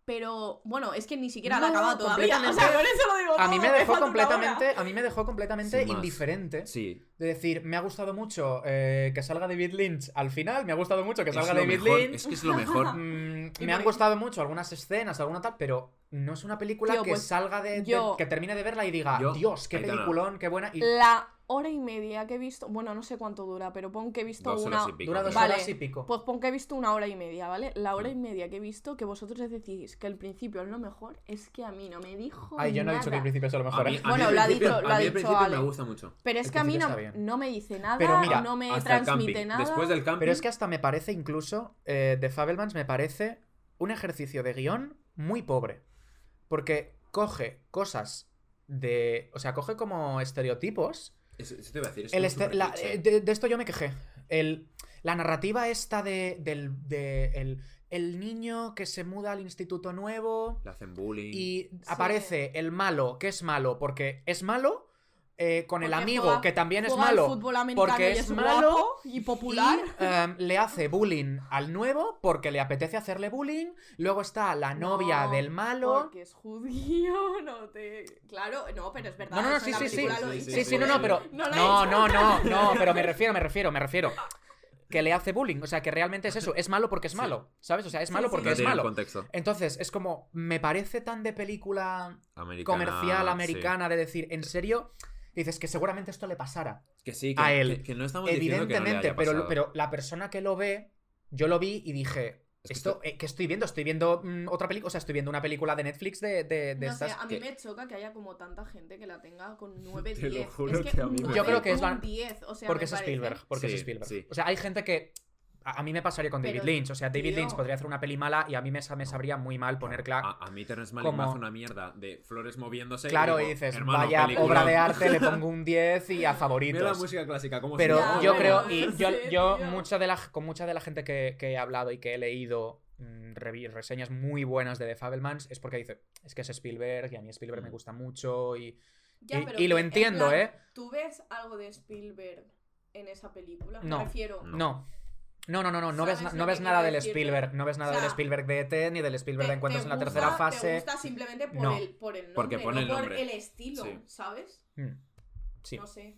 Pero, bueno, es que ni siquiera No, la acaba todavía. O completamente. sea, con eso lo digo A mí me dejó completamente, a mí me dejó completamente indiferente. Sí. De decir, me ha gustado mucho eh, que salga David Lynch al final, me ha gustado mucho que Es salga David mejor, Lynch. es que es lo mejor. Mm, Y me han gustado mucho algunas escenas, alguna tal, pero no es una película Tío, que pues, salga de, de- yo- que termine de verla y diga, Yo- Dios, qué peliculón, qué buena. Y La hora y media que he visto, bueno, no sé cuánto dura, pero pon que he visto Dos una... horas y pico. dura dos. Vale. horas y pico. Pues pon que he visto una hora y media, ¿vale? La hora y media que he visto, que vosotros decís que el principio es lo mejor, es que a mí no me dijo Ay, yo no he dicho que el principio es lo mejor. A mí, ¿eh? a mí Bueno, lo ha dicho- lo a ha dicho principio Ale. me gusta mucho. Pero es El que a mí no, no me dice nada, Pero mira, no me transmite nada. Después del camping. Pero es que hasta me parece incluso, eh, de Fabelmans me parece un ejercicio de guion muy pobre. Porque coge cosas de... O sea, coge como estereotipos. Eso, eso te iba a decir. es El como este- súper la- cliché. de, de esto yo me quejé. El, la narrativa esta de, del de el, el niño que se muda al instituto nuevo Le hacen bullying. y aparece el malo, que es malo porque es malo, eh, con el amigo, juega- que también es malo, fútbol americano porque y es malo y popular. y em, le hace bullying al nuevo porque le apetece hacerle bullying. Luego está la novia No, del malo. Porque es judío, no te. Claro, no, pero es verdad. No, no, no, sí, sí, sí. Sí, Sí, sí, no, no, pero. No No, no, no, no, pero me refiero, me refiero, me refiero. Que le hace bullying. O sea, que realmente es eso. Es malo porque es Sí. malo. ¿Sabes? O sea, es malo sí. porque es malo. contexto. Entonces, es como. Me parece tan de película Americana, comercial sí. americana de decir, en serio. Dices que seguramente esto le pasara. Que sí, que, a él. que, que no estamos diciendo que no le Evidentemente, haya pero, pero la persona que lo ve, yo lo vi y dije. Es que Esto, eh, ¿qué estoy viendo? Estoy viendo mm, otra película, o sea, estoy viendo una película de Netflix de, de, de No sé, estas. a mí me choca que haya como tanta gente que la tenga con 9, Te lo 10. juro es que, que a mí me- 9 Yo creo que es la- 10, o sea, porque es parece- Spielberg, porque Sí, es Spielberg. sí. O sea, hay gente que a, a mí me pasaría con David Pero, Lynch, o sea, David tío. Lynch podría hacer una peli mala y a mí me, me sabría muy mal poner claro. A, a mí Terrence Malick me como- hace una mierda de flores moviéndose. claro, digo, y dices, "Hermano, vaya peliculón". obra de arte, le pongo un 10 y a Mira la favoritos. música clásica, ¿cómo Pero se Ya, llama? yo creo, no y yo, yo mucha de la, con mucha de la gente que, que he hablado y que he leído mm, reseñas muy buenas de The Fabelmans es porque dice, es que es Spielberg y a mí Spielberg me Mm. gusta mucho y, Ya, y- pero y lo en entiendo, plan, ¿eh? ¿Tú ves algo de Spielberg en esa película? No. Me refiero. No. No. No, no, no, no, ves, ¿Sabes na- lo no ves nada del decirte? Spielberg, no ves nada O sea, del Spielberg de ET ni del Spielberg de te- Encuentros te en la gusta- tercera Te fase. gusta simplemente por, No. el, por el nombre, Porque pone no el por el estilo, Sí. ¿sabes? Mm, Sí. No sé.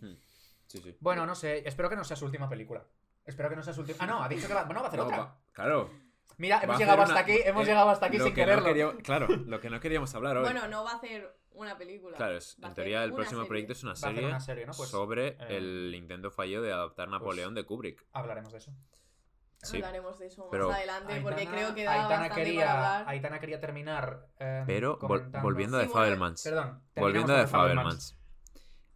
Sí, sí. Bueno, no sé, espero que no sea su última película. Espero que no sea su última. Ah, no, ha dicho que va, bueno, va a hacer No, otra. va- Claro. Mira, hemos llegado hasta una- aquí, hemos eh, llegado hasta aquí sin que no quererlo. queríamos- claro, lo que no queríamos hablar hoy. Bueno, no va a hacer una película. claro, es- en teoría el próximo serie. proyecto es una serie, una serie, ¿no? Pues, sobre eh, el intento fallido de adaptar Napoleón de Kubrick. Hablaremos de eso. Sí. Hablaremos de eso Pero- más adelante porque creo que da Aitana bastante para quería, hablar. Aitana quería terminar. eh, Pero comentando- volviendo a Sí, Fabelmans. Perdón. Volviendo con a The The Fabelmans.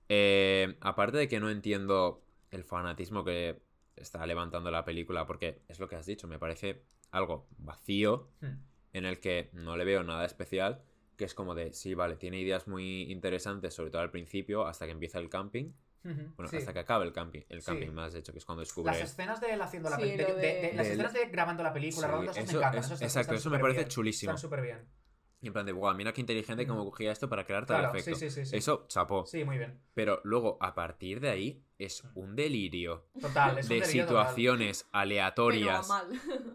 Eh, aparte de que no entiendo el fanatismo que está levantando la película, porque es lo que has dicho, me parece algo vacío, Hmm. en el que no le veo nada especial, que es como de, sí, vale, tiene ideas muy interesantes, sobre todo al principio, hasta que empieza el camping. Bueno, sí. hasta que acabe el camping. El Sí. camping, más de hecho, que es cuando descubre... Las escenas de él haciendo la Sí, película. de- las escenas de grabando la película, Sí, rodando, eso- me encantan. es- eso está- exacto, están eso me parece bien, chulísimo. Están súper bien. Y en plan de, wow, mira qué inteligente cómo cogía esto para crear tal Claro, efecto. sí, sí, sí, sí. Eso, chapó. Sí, muy bien. Pero luego, a partir de ahí, es un delirio Total, es un de total. situaciones Pero a aleatorias. mal.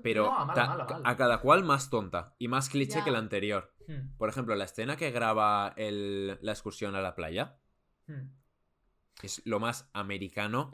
Pero No, a mal, ta- a mal, a mal. a cada cual más tonta y más cliché que la anterior. Hmm, Por ejemplo, la escena que graba el- la excursión a la playa hmm. Es lo más americano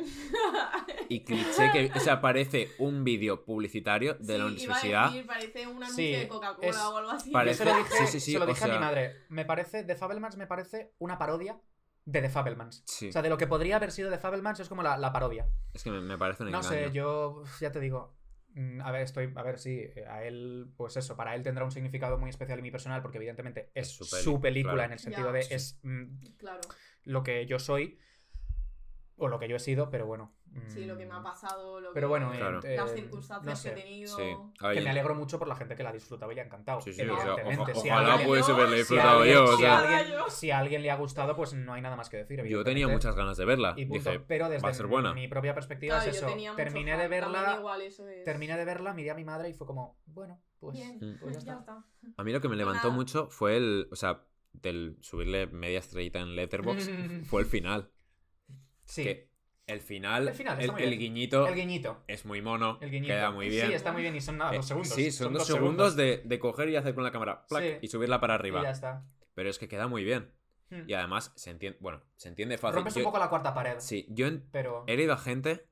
y cliché que o sea, parece un vídeo publicitario de la Sí, iba a universidad. decir, parece un anuncio Sí, de Coca-Cola es- o algo así. Parece- Yo se lo dije, sí, sí, sí, se lo dije a mi madre. Me parece, The Fabelmans me parece una parodia de The Fabelmans. Sí, O sea, de lo que podría haber sido The Fabelmans es como la, la parodia. es que me, me parece un No engaño. sé, yo ya te digo. mm, A ver, estoy. A ver, sí, a él, pues eso, para él tendrá un significado muy especial y muy personal, porque evidentemente es, Es su película claro. en el sentido Ya. de Sí. es mm, Claro. lo que yo soy o lo que yo he sido, pero bueno. Sí, lo que me ha mm, pasado, lo Pero que- bueno, Claro. eh, las eh, circunstancias no sé. que he tenido. Sí. Que me alegro mucho por la gente que la ha disfrutado y le ha encantado. Sí, sí, o sea, evidentemente. oja- Si ojalá alguien- pudiese haberle si disfrutado alguien- yo. o si sea, alguien- Yo- si a alguien le ha gustado, pues no hay nada más que decir. yo tenía evidentemente. muchas ganas de verla. Y. Dije, pero desde va a ser buena. mi propia perspectiva Claro, es eso. Terminé de verla. igual eso es- Terminé de verla, miré a mi madre y fue como, bueno, pues, Bien, pues ya ya está. está. A mí lo que me levantó mucho fue el. O sea, del subirle media estrellita en Letterboxd fue el final. Sí, Que el final, El final, el, está muy el bien. guiñito el guiñito. es muy mono, El guiñito. queda muy bien. Sí, está muy bien y son nada, Eh, dos segundos. sí, son, dos, segundos, De, de coger y hacer con la cámara plac, Sí. y subirla para Y arriba. ya está. Pero es que queda muy bien. Hmm. Y además se entiende. Bueno, se entiende fácil. Rompes Yo- un poco la cuarta pared. Sí, yo en- Pero he leído a gente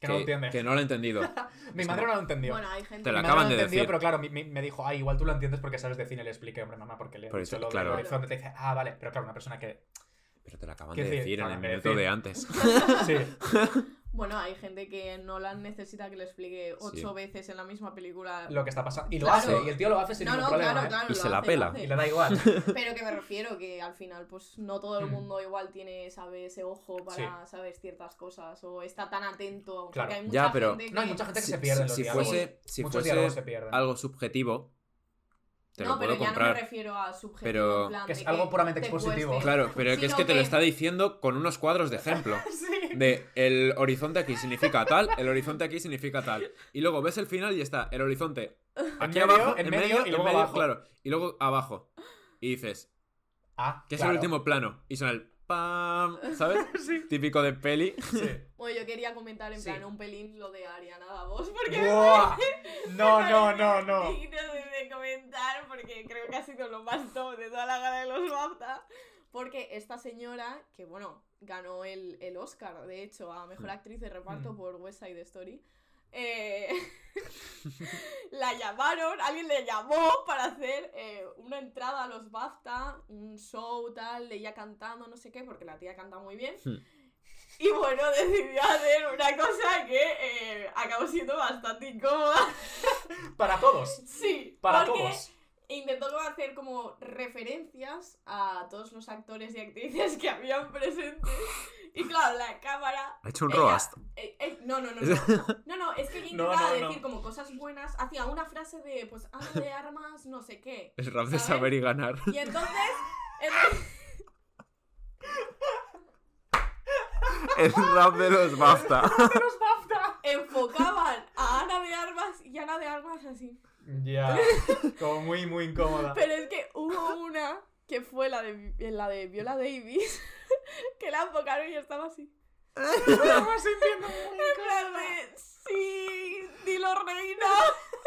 que no lo entiende. que no lo ha entendido. Mi es madre como- no lo entendió. Bueno, hay gente Te Mi madre acaban no de lo entendió, decir. pero claro, mi- mi- me dijo, ah, igual tú lo entiendes porque sabes de cine. Le expliqué, hombre, mamá, porque le he Por dicho eso, lo claro. horizonte. Te dice, ah, vale. Pero claro, una persona que... Pero te lo acaban ¿Qué de decir? decir en el minuto decir. de antes. Sí, Bueno, hay gente que Nolan necesita que le explique ocho veces en la misma película. lo que está pasando. Y lo Claro. hace, y el tío lo hace sin no, ningún no, problema. claro, ¿eh? claro. Y se la hace, pela. lo hace. Y le da igual. Pero que me refiero que al final, pues no todo el Hmm. mundo igual tiene, sabe, ese ojo para saber ciertas cosas o está tan atento. Claro. Porque hay mucha Ya, pero- gente que... No, hay mucha gente que Si, se pierde en si- los si diálogos. fuese, si Muchos fuese diálogos se pierden. algo subjetivo, te no, lo puedo pero ya comprar. no me refiero a subjetivo. Pero- en plan Que es de algo puramente te expositivo. cueste. Claro, pero que es que te lo está diciendo con unos cuadros de ejemplo. Sí. De el horizonte aquí significa tal, el horizonte aquí significa tal. Y luego ves el final y está el horizonte aquí medio, abajo, en en medio medio, y en luego medio, abajo. claro. Y luego abajo. Y dices, Ah, que es claro. el último plano. Y suena el pam, ¿sabes? Típico de peli. Sí. Bueno, yo quería comentar en Sí. plan un pelín lo de Ariana Davos porque Buah. me No, no, no, no. digno de, de comentar porque creo que ha sido lo más top de toda la gala de los BAFTA. Porque esta señora, que bueno, ganó el, el Oscar, de hecho, a Mejor. Actriz de Reparto Mm. por West Side Story, eh, la llamaron, alguien le llamó para hacer eh, una entrada a los BAFTA, un show tal, de ella cantando, no sé qué, porque la tía canta muy bien. Hmm. Y bueno, decidió hacer una cosa que eh, acabó siendo bastante incómoda. Para todos. Sí, Para todos. intentó hacer como referencias a todos los actores y actrices que habían presentes. Y claro, la cámara. Ha hecho un ella- roast. eh, eh, no, no, no, no. No, no, es que ella No, intentaba no, no. decir como cosas buenas. Hacía una frase de, pues, Ana de armas, no sé qué. El rap de saber y ganar. Y entonces. entonces- El rap de los BAFTA. Los BAFTA. enfocaban a Ana de Armas y Ana de Armas así. Ya. Como muy, muy incómoda. Pero es que hubo una que fue la de, la de Viola Davis que la enfocaron y estaba así. En plan de, sí, dilo reina.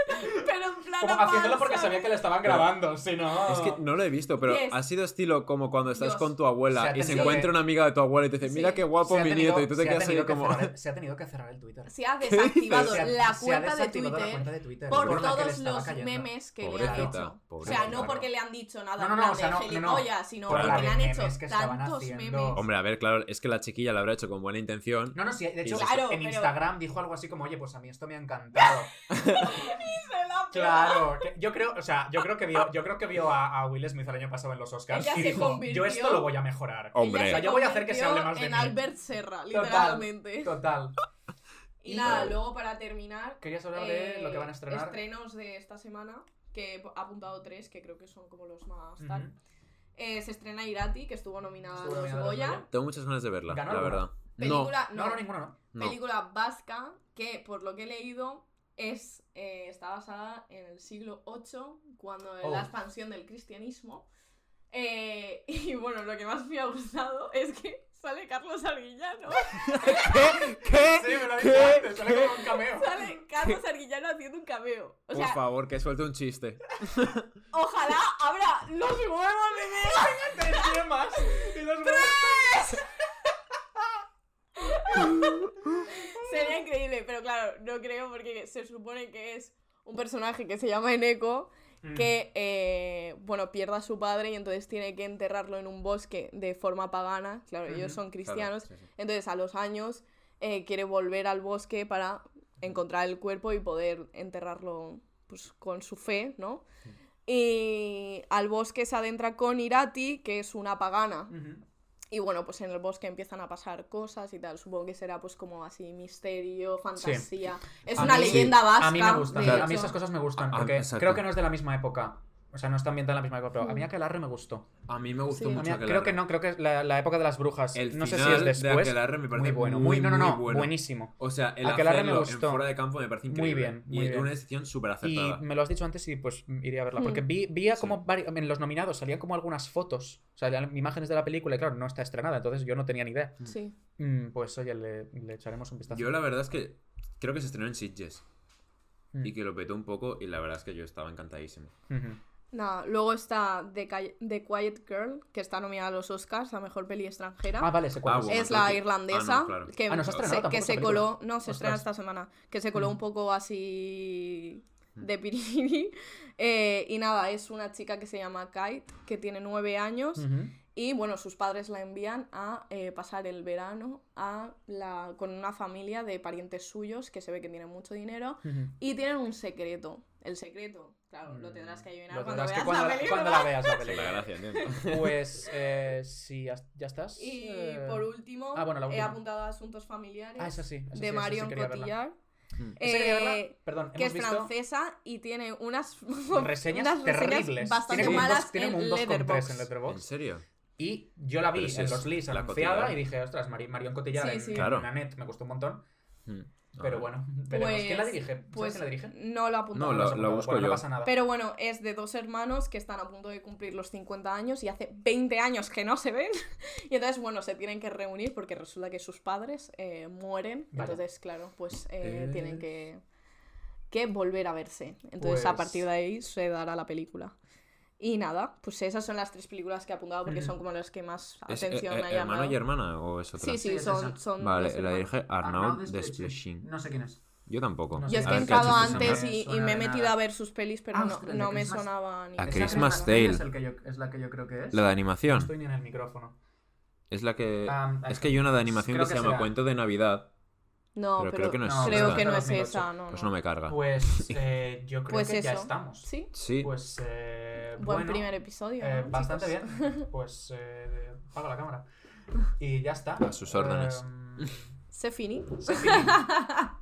Pero en plano Como haciéndolo porque sabía que le estaban grabando, si no... Es que no lo he visto, pero Yes. ha sido estilo como cuando estás Dios. con tu abuela y se encuentra que- una amiga de tu abuela y te dice, Sí. mira qué guapo mi tenido- nieto, y tú te quedas ahí que como... cerrar se ha tenido que cerrar el Twitter. Se ha desactivado Se ha- la se ha cuenta de la Twitter cuenta de Twitter por todos los cayendo. memes que le han hecho. O sea, no porque le han dicho nada No, no, no, plan o sea, de gilipollas, sino porque le han hecho tantos memes. Hombre, a ver, claro, es que la chiquilla lo habrá hecho con buena intención. No, no, sí, de hecho, en Instagram dijo algo así como, oye, pues a mí esto me ha encantado. Se la Claro, que yo creo, o sea, yo creo que vio, yo creo que vio a, a Will Smith el año pasado en los Oscars Ella y se dijo, convirtió- yo esto lo voy a mejorar. Hombre. O sea, se yo voy a hacer que se hable más de en mí. Albert Serra, literalmente. Total. Y nada, luego para terminar, ¿Querías hablar de lo que van a eh, estrenar? Estrenos de esta semana, que he apuntado tres, que creo que son como los más tal. Eh, se estrena Irati, que estuvo nominada Estuvo a los nominada a los Goya. Goya. Tengo muchas ganas de verla, ¿Ganó la alguna? verdad. No, Película, No, no, ninguno, no. No. película vasca que, por lo que he leído, es eh, está basada en el siglo VIII, cuando Oh. la expansión del cristianismo. Eh, y bueno, lo que más me ha gustado es que sale Carlos Arguillano. ¿Qué? Sí, me lo ¿Qué? dije antes, sale como un cameo. Sale Carlos Arguillano haciendo un cameo. O Por favor, que suelte un chiste. ojalá abra los huevos de. Tres yemas y los Sería increíble, pero claro, no creo porque se supone que es un personaje que se llama Eneco Mm. que, eh, bueno, pierde a su padre y entonces tiene que enterrarlo en un bosque de forma pagana. Claro, ellos son cristianos. Claro, sí, sí. Entonces, a los años, eh, quiere volver al bosque para encontrar el cuerpo y poder enterrarlo pues, con su fe, ¿no? Y al bosque se adentra con Irati, que es una pagana. Y bueno, pues en el bosque empiezan a pasar cosas y tal. Supongo que será pues como así misterio, fantasía. Es A una mí- leyenda vasca. A mí me a mí esas cosas me gustan, Ah, porque creo que no es de la misma época. O sea, no está ambientada en la misma época, pero a mí Mm. Aquelarre me gustó. A mí me gustó Sí. A mucho mí- Aquelarre. creo que no, creo que es la, la época de las brujas. El no sé si final es de después. Aquelarre me parece muy bueno, muy, muy, no, no, no, muy bueno. buenísimo. O sea, el Aquelarre me gustó. en fuera de campo me parece Muy increíble. bien, muy y bien. una decisión súper Y acertada. me lo has dicho antes y pues iré a verla. Porque Mm. vi, vi a Sí. como vari- en los nominados salían como algunas fotos, o sea, imágenes de la película y claro, no está estrenada, entonces yo no tenía ni idea. Sí. Mm, pues oye, le, le echaremos un vistazo. Yo la verdad es que creo que se estrenó en Sitges Mm. y que lo petó un poco y la verdad es que yo estaba encantadísimo. Ujú. Nada, luego está The, The Quiet Girl, que está nominada a los Oscars, a mejor peli extranjera. Ah, vale, cuál Ah, es. bueno. es la irlandesa Ah, no, claro. que, Ah, no se se, que se coló no se estrena esta semana que se coló Mm. un poco así de piriri Eh, y nada es una chica que se llama Kite que tiene nueve años y bueno sus padres la envían a eh, pasar el verano a la con una familia de parientes suyos que se ve que tienen mucho dinero y tienen un secreto el secreto claro lo tendrás que adivinar Mm. Lo cuando veas que cuando, la la- película cuando la veas la La película. gracia. Pues eh, sí, ya, estás. y eh, por último ah, bueno, la he apuntado a asuntos familiares Ah, esa sí. esa sí, de sí Marion verla. Cotillard Mm. Eh, Perdón, que es visto francesa y tiene unas reseñas unas reseñas terribles. bastante tiene malas dos- tiene en un 2,3 Letterboxd. en ¿En Letterboxd. serio? Y yo la vi en los Leeds la anunciada y dije, ostras, Mari- Marion Cotillard Sí, en, sí. en Claro. la net me gustó un montón. Mm. Pero Ah. bueno, veremos. ¿Quién la Pues- dirige? ¿Sabes Pues quién la dirige? no lo he apuntado. No, lo has lo- apuntado. busco Bueno, yo. No pasa nada. Pero bueno, es de dos hermanos que están a punto de cumplir los 50 años y hace 20 años que no se ven. Y entonces, bueno, se tienen que reunir porque resulta que sus padres eh, mueren. Entonces, claro, pues eh, Eh. tienen que, que volver a verse. Entonces, a Pues- partir de ahí se dará la película. Y nada, pues esas son las tres películas que he apuntado porque son como las que más ¿Es atención eh, me eh, han hermano llamado. y hermana o es otra? Sí, sí, Sí, es son, esa. son Vale, dos la dirige Arnaud Desplechin. No sé quién es. Yo tampoco. No Yo es que he ver, ¿qué entrado esa antes y, me he metido nada. a ver sus pelis, pero Ah, no, ostras, no me Christmas- sonaba ni A Esa Christmas es Tale. el que yo- es la que yo creo que es. La de No animación. estoy ni en el micrófono. Es la que. Ah, es que hay una de animación que se llama será. Cuento de Navidad. No, Pero pero, creo que no es creo esta. que no es 2008. esa, no, Pues no. no me carga. Pues eh, yo creo Pues que ya eso. estamos. Sí, Sí. Pues eh, buen bueno, primer episodio. eh, ¿no, bastante chicos? bien. Pues eh, apaga la cámara. Y ya está. A sus órdenes. Se finí. se finí.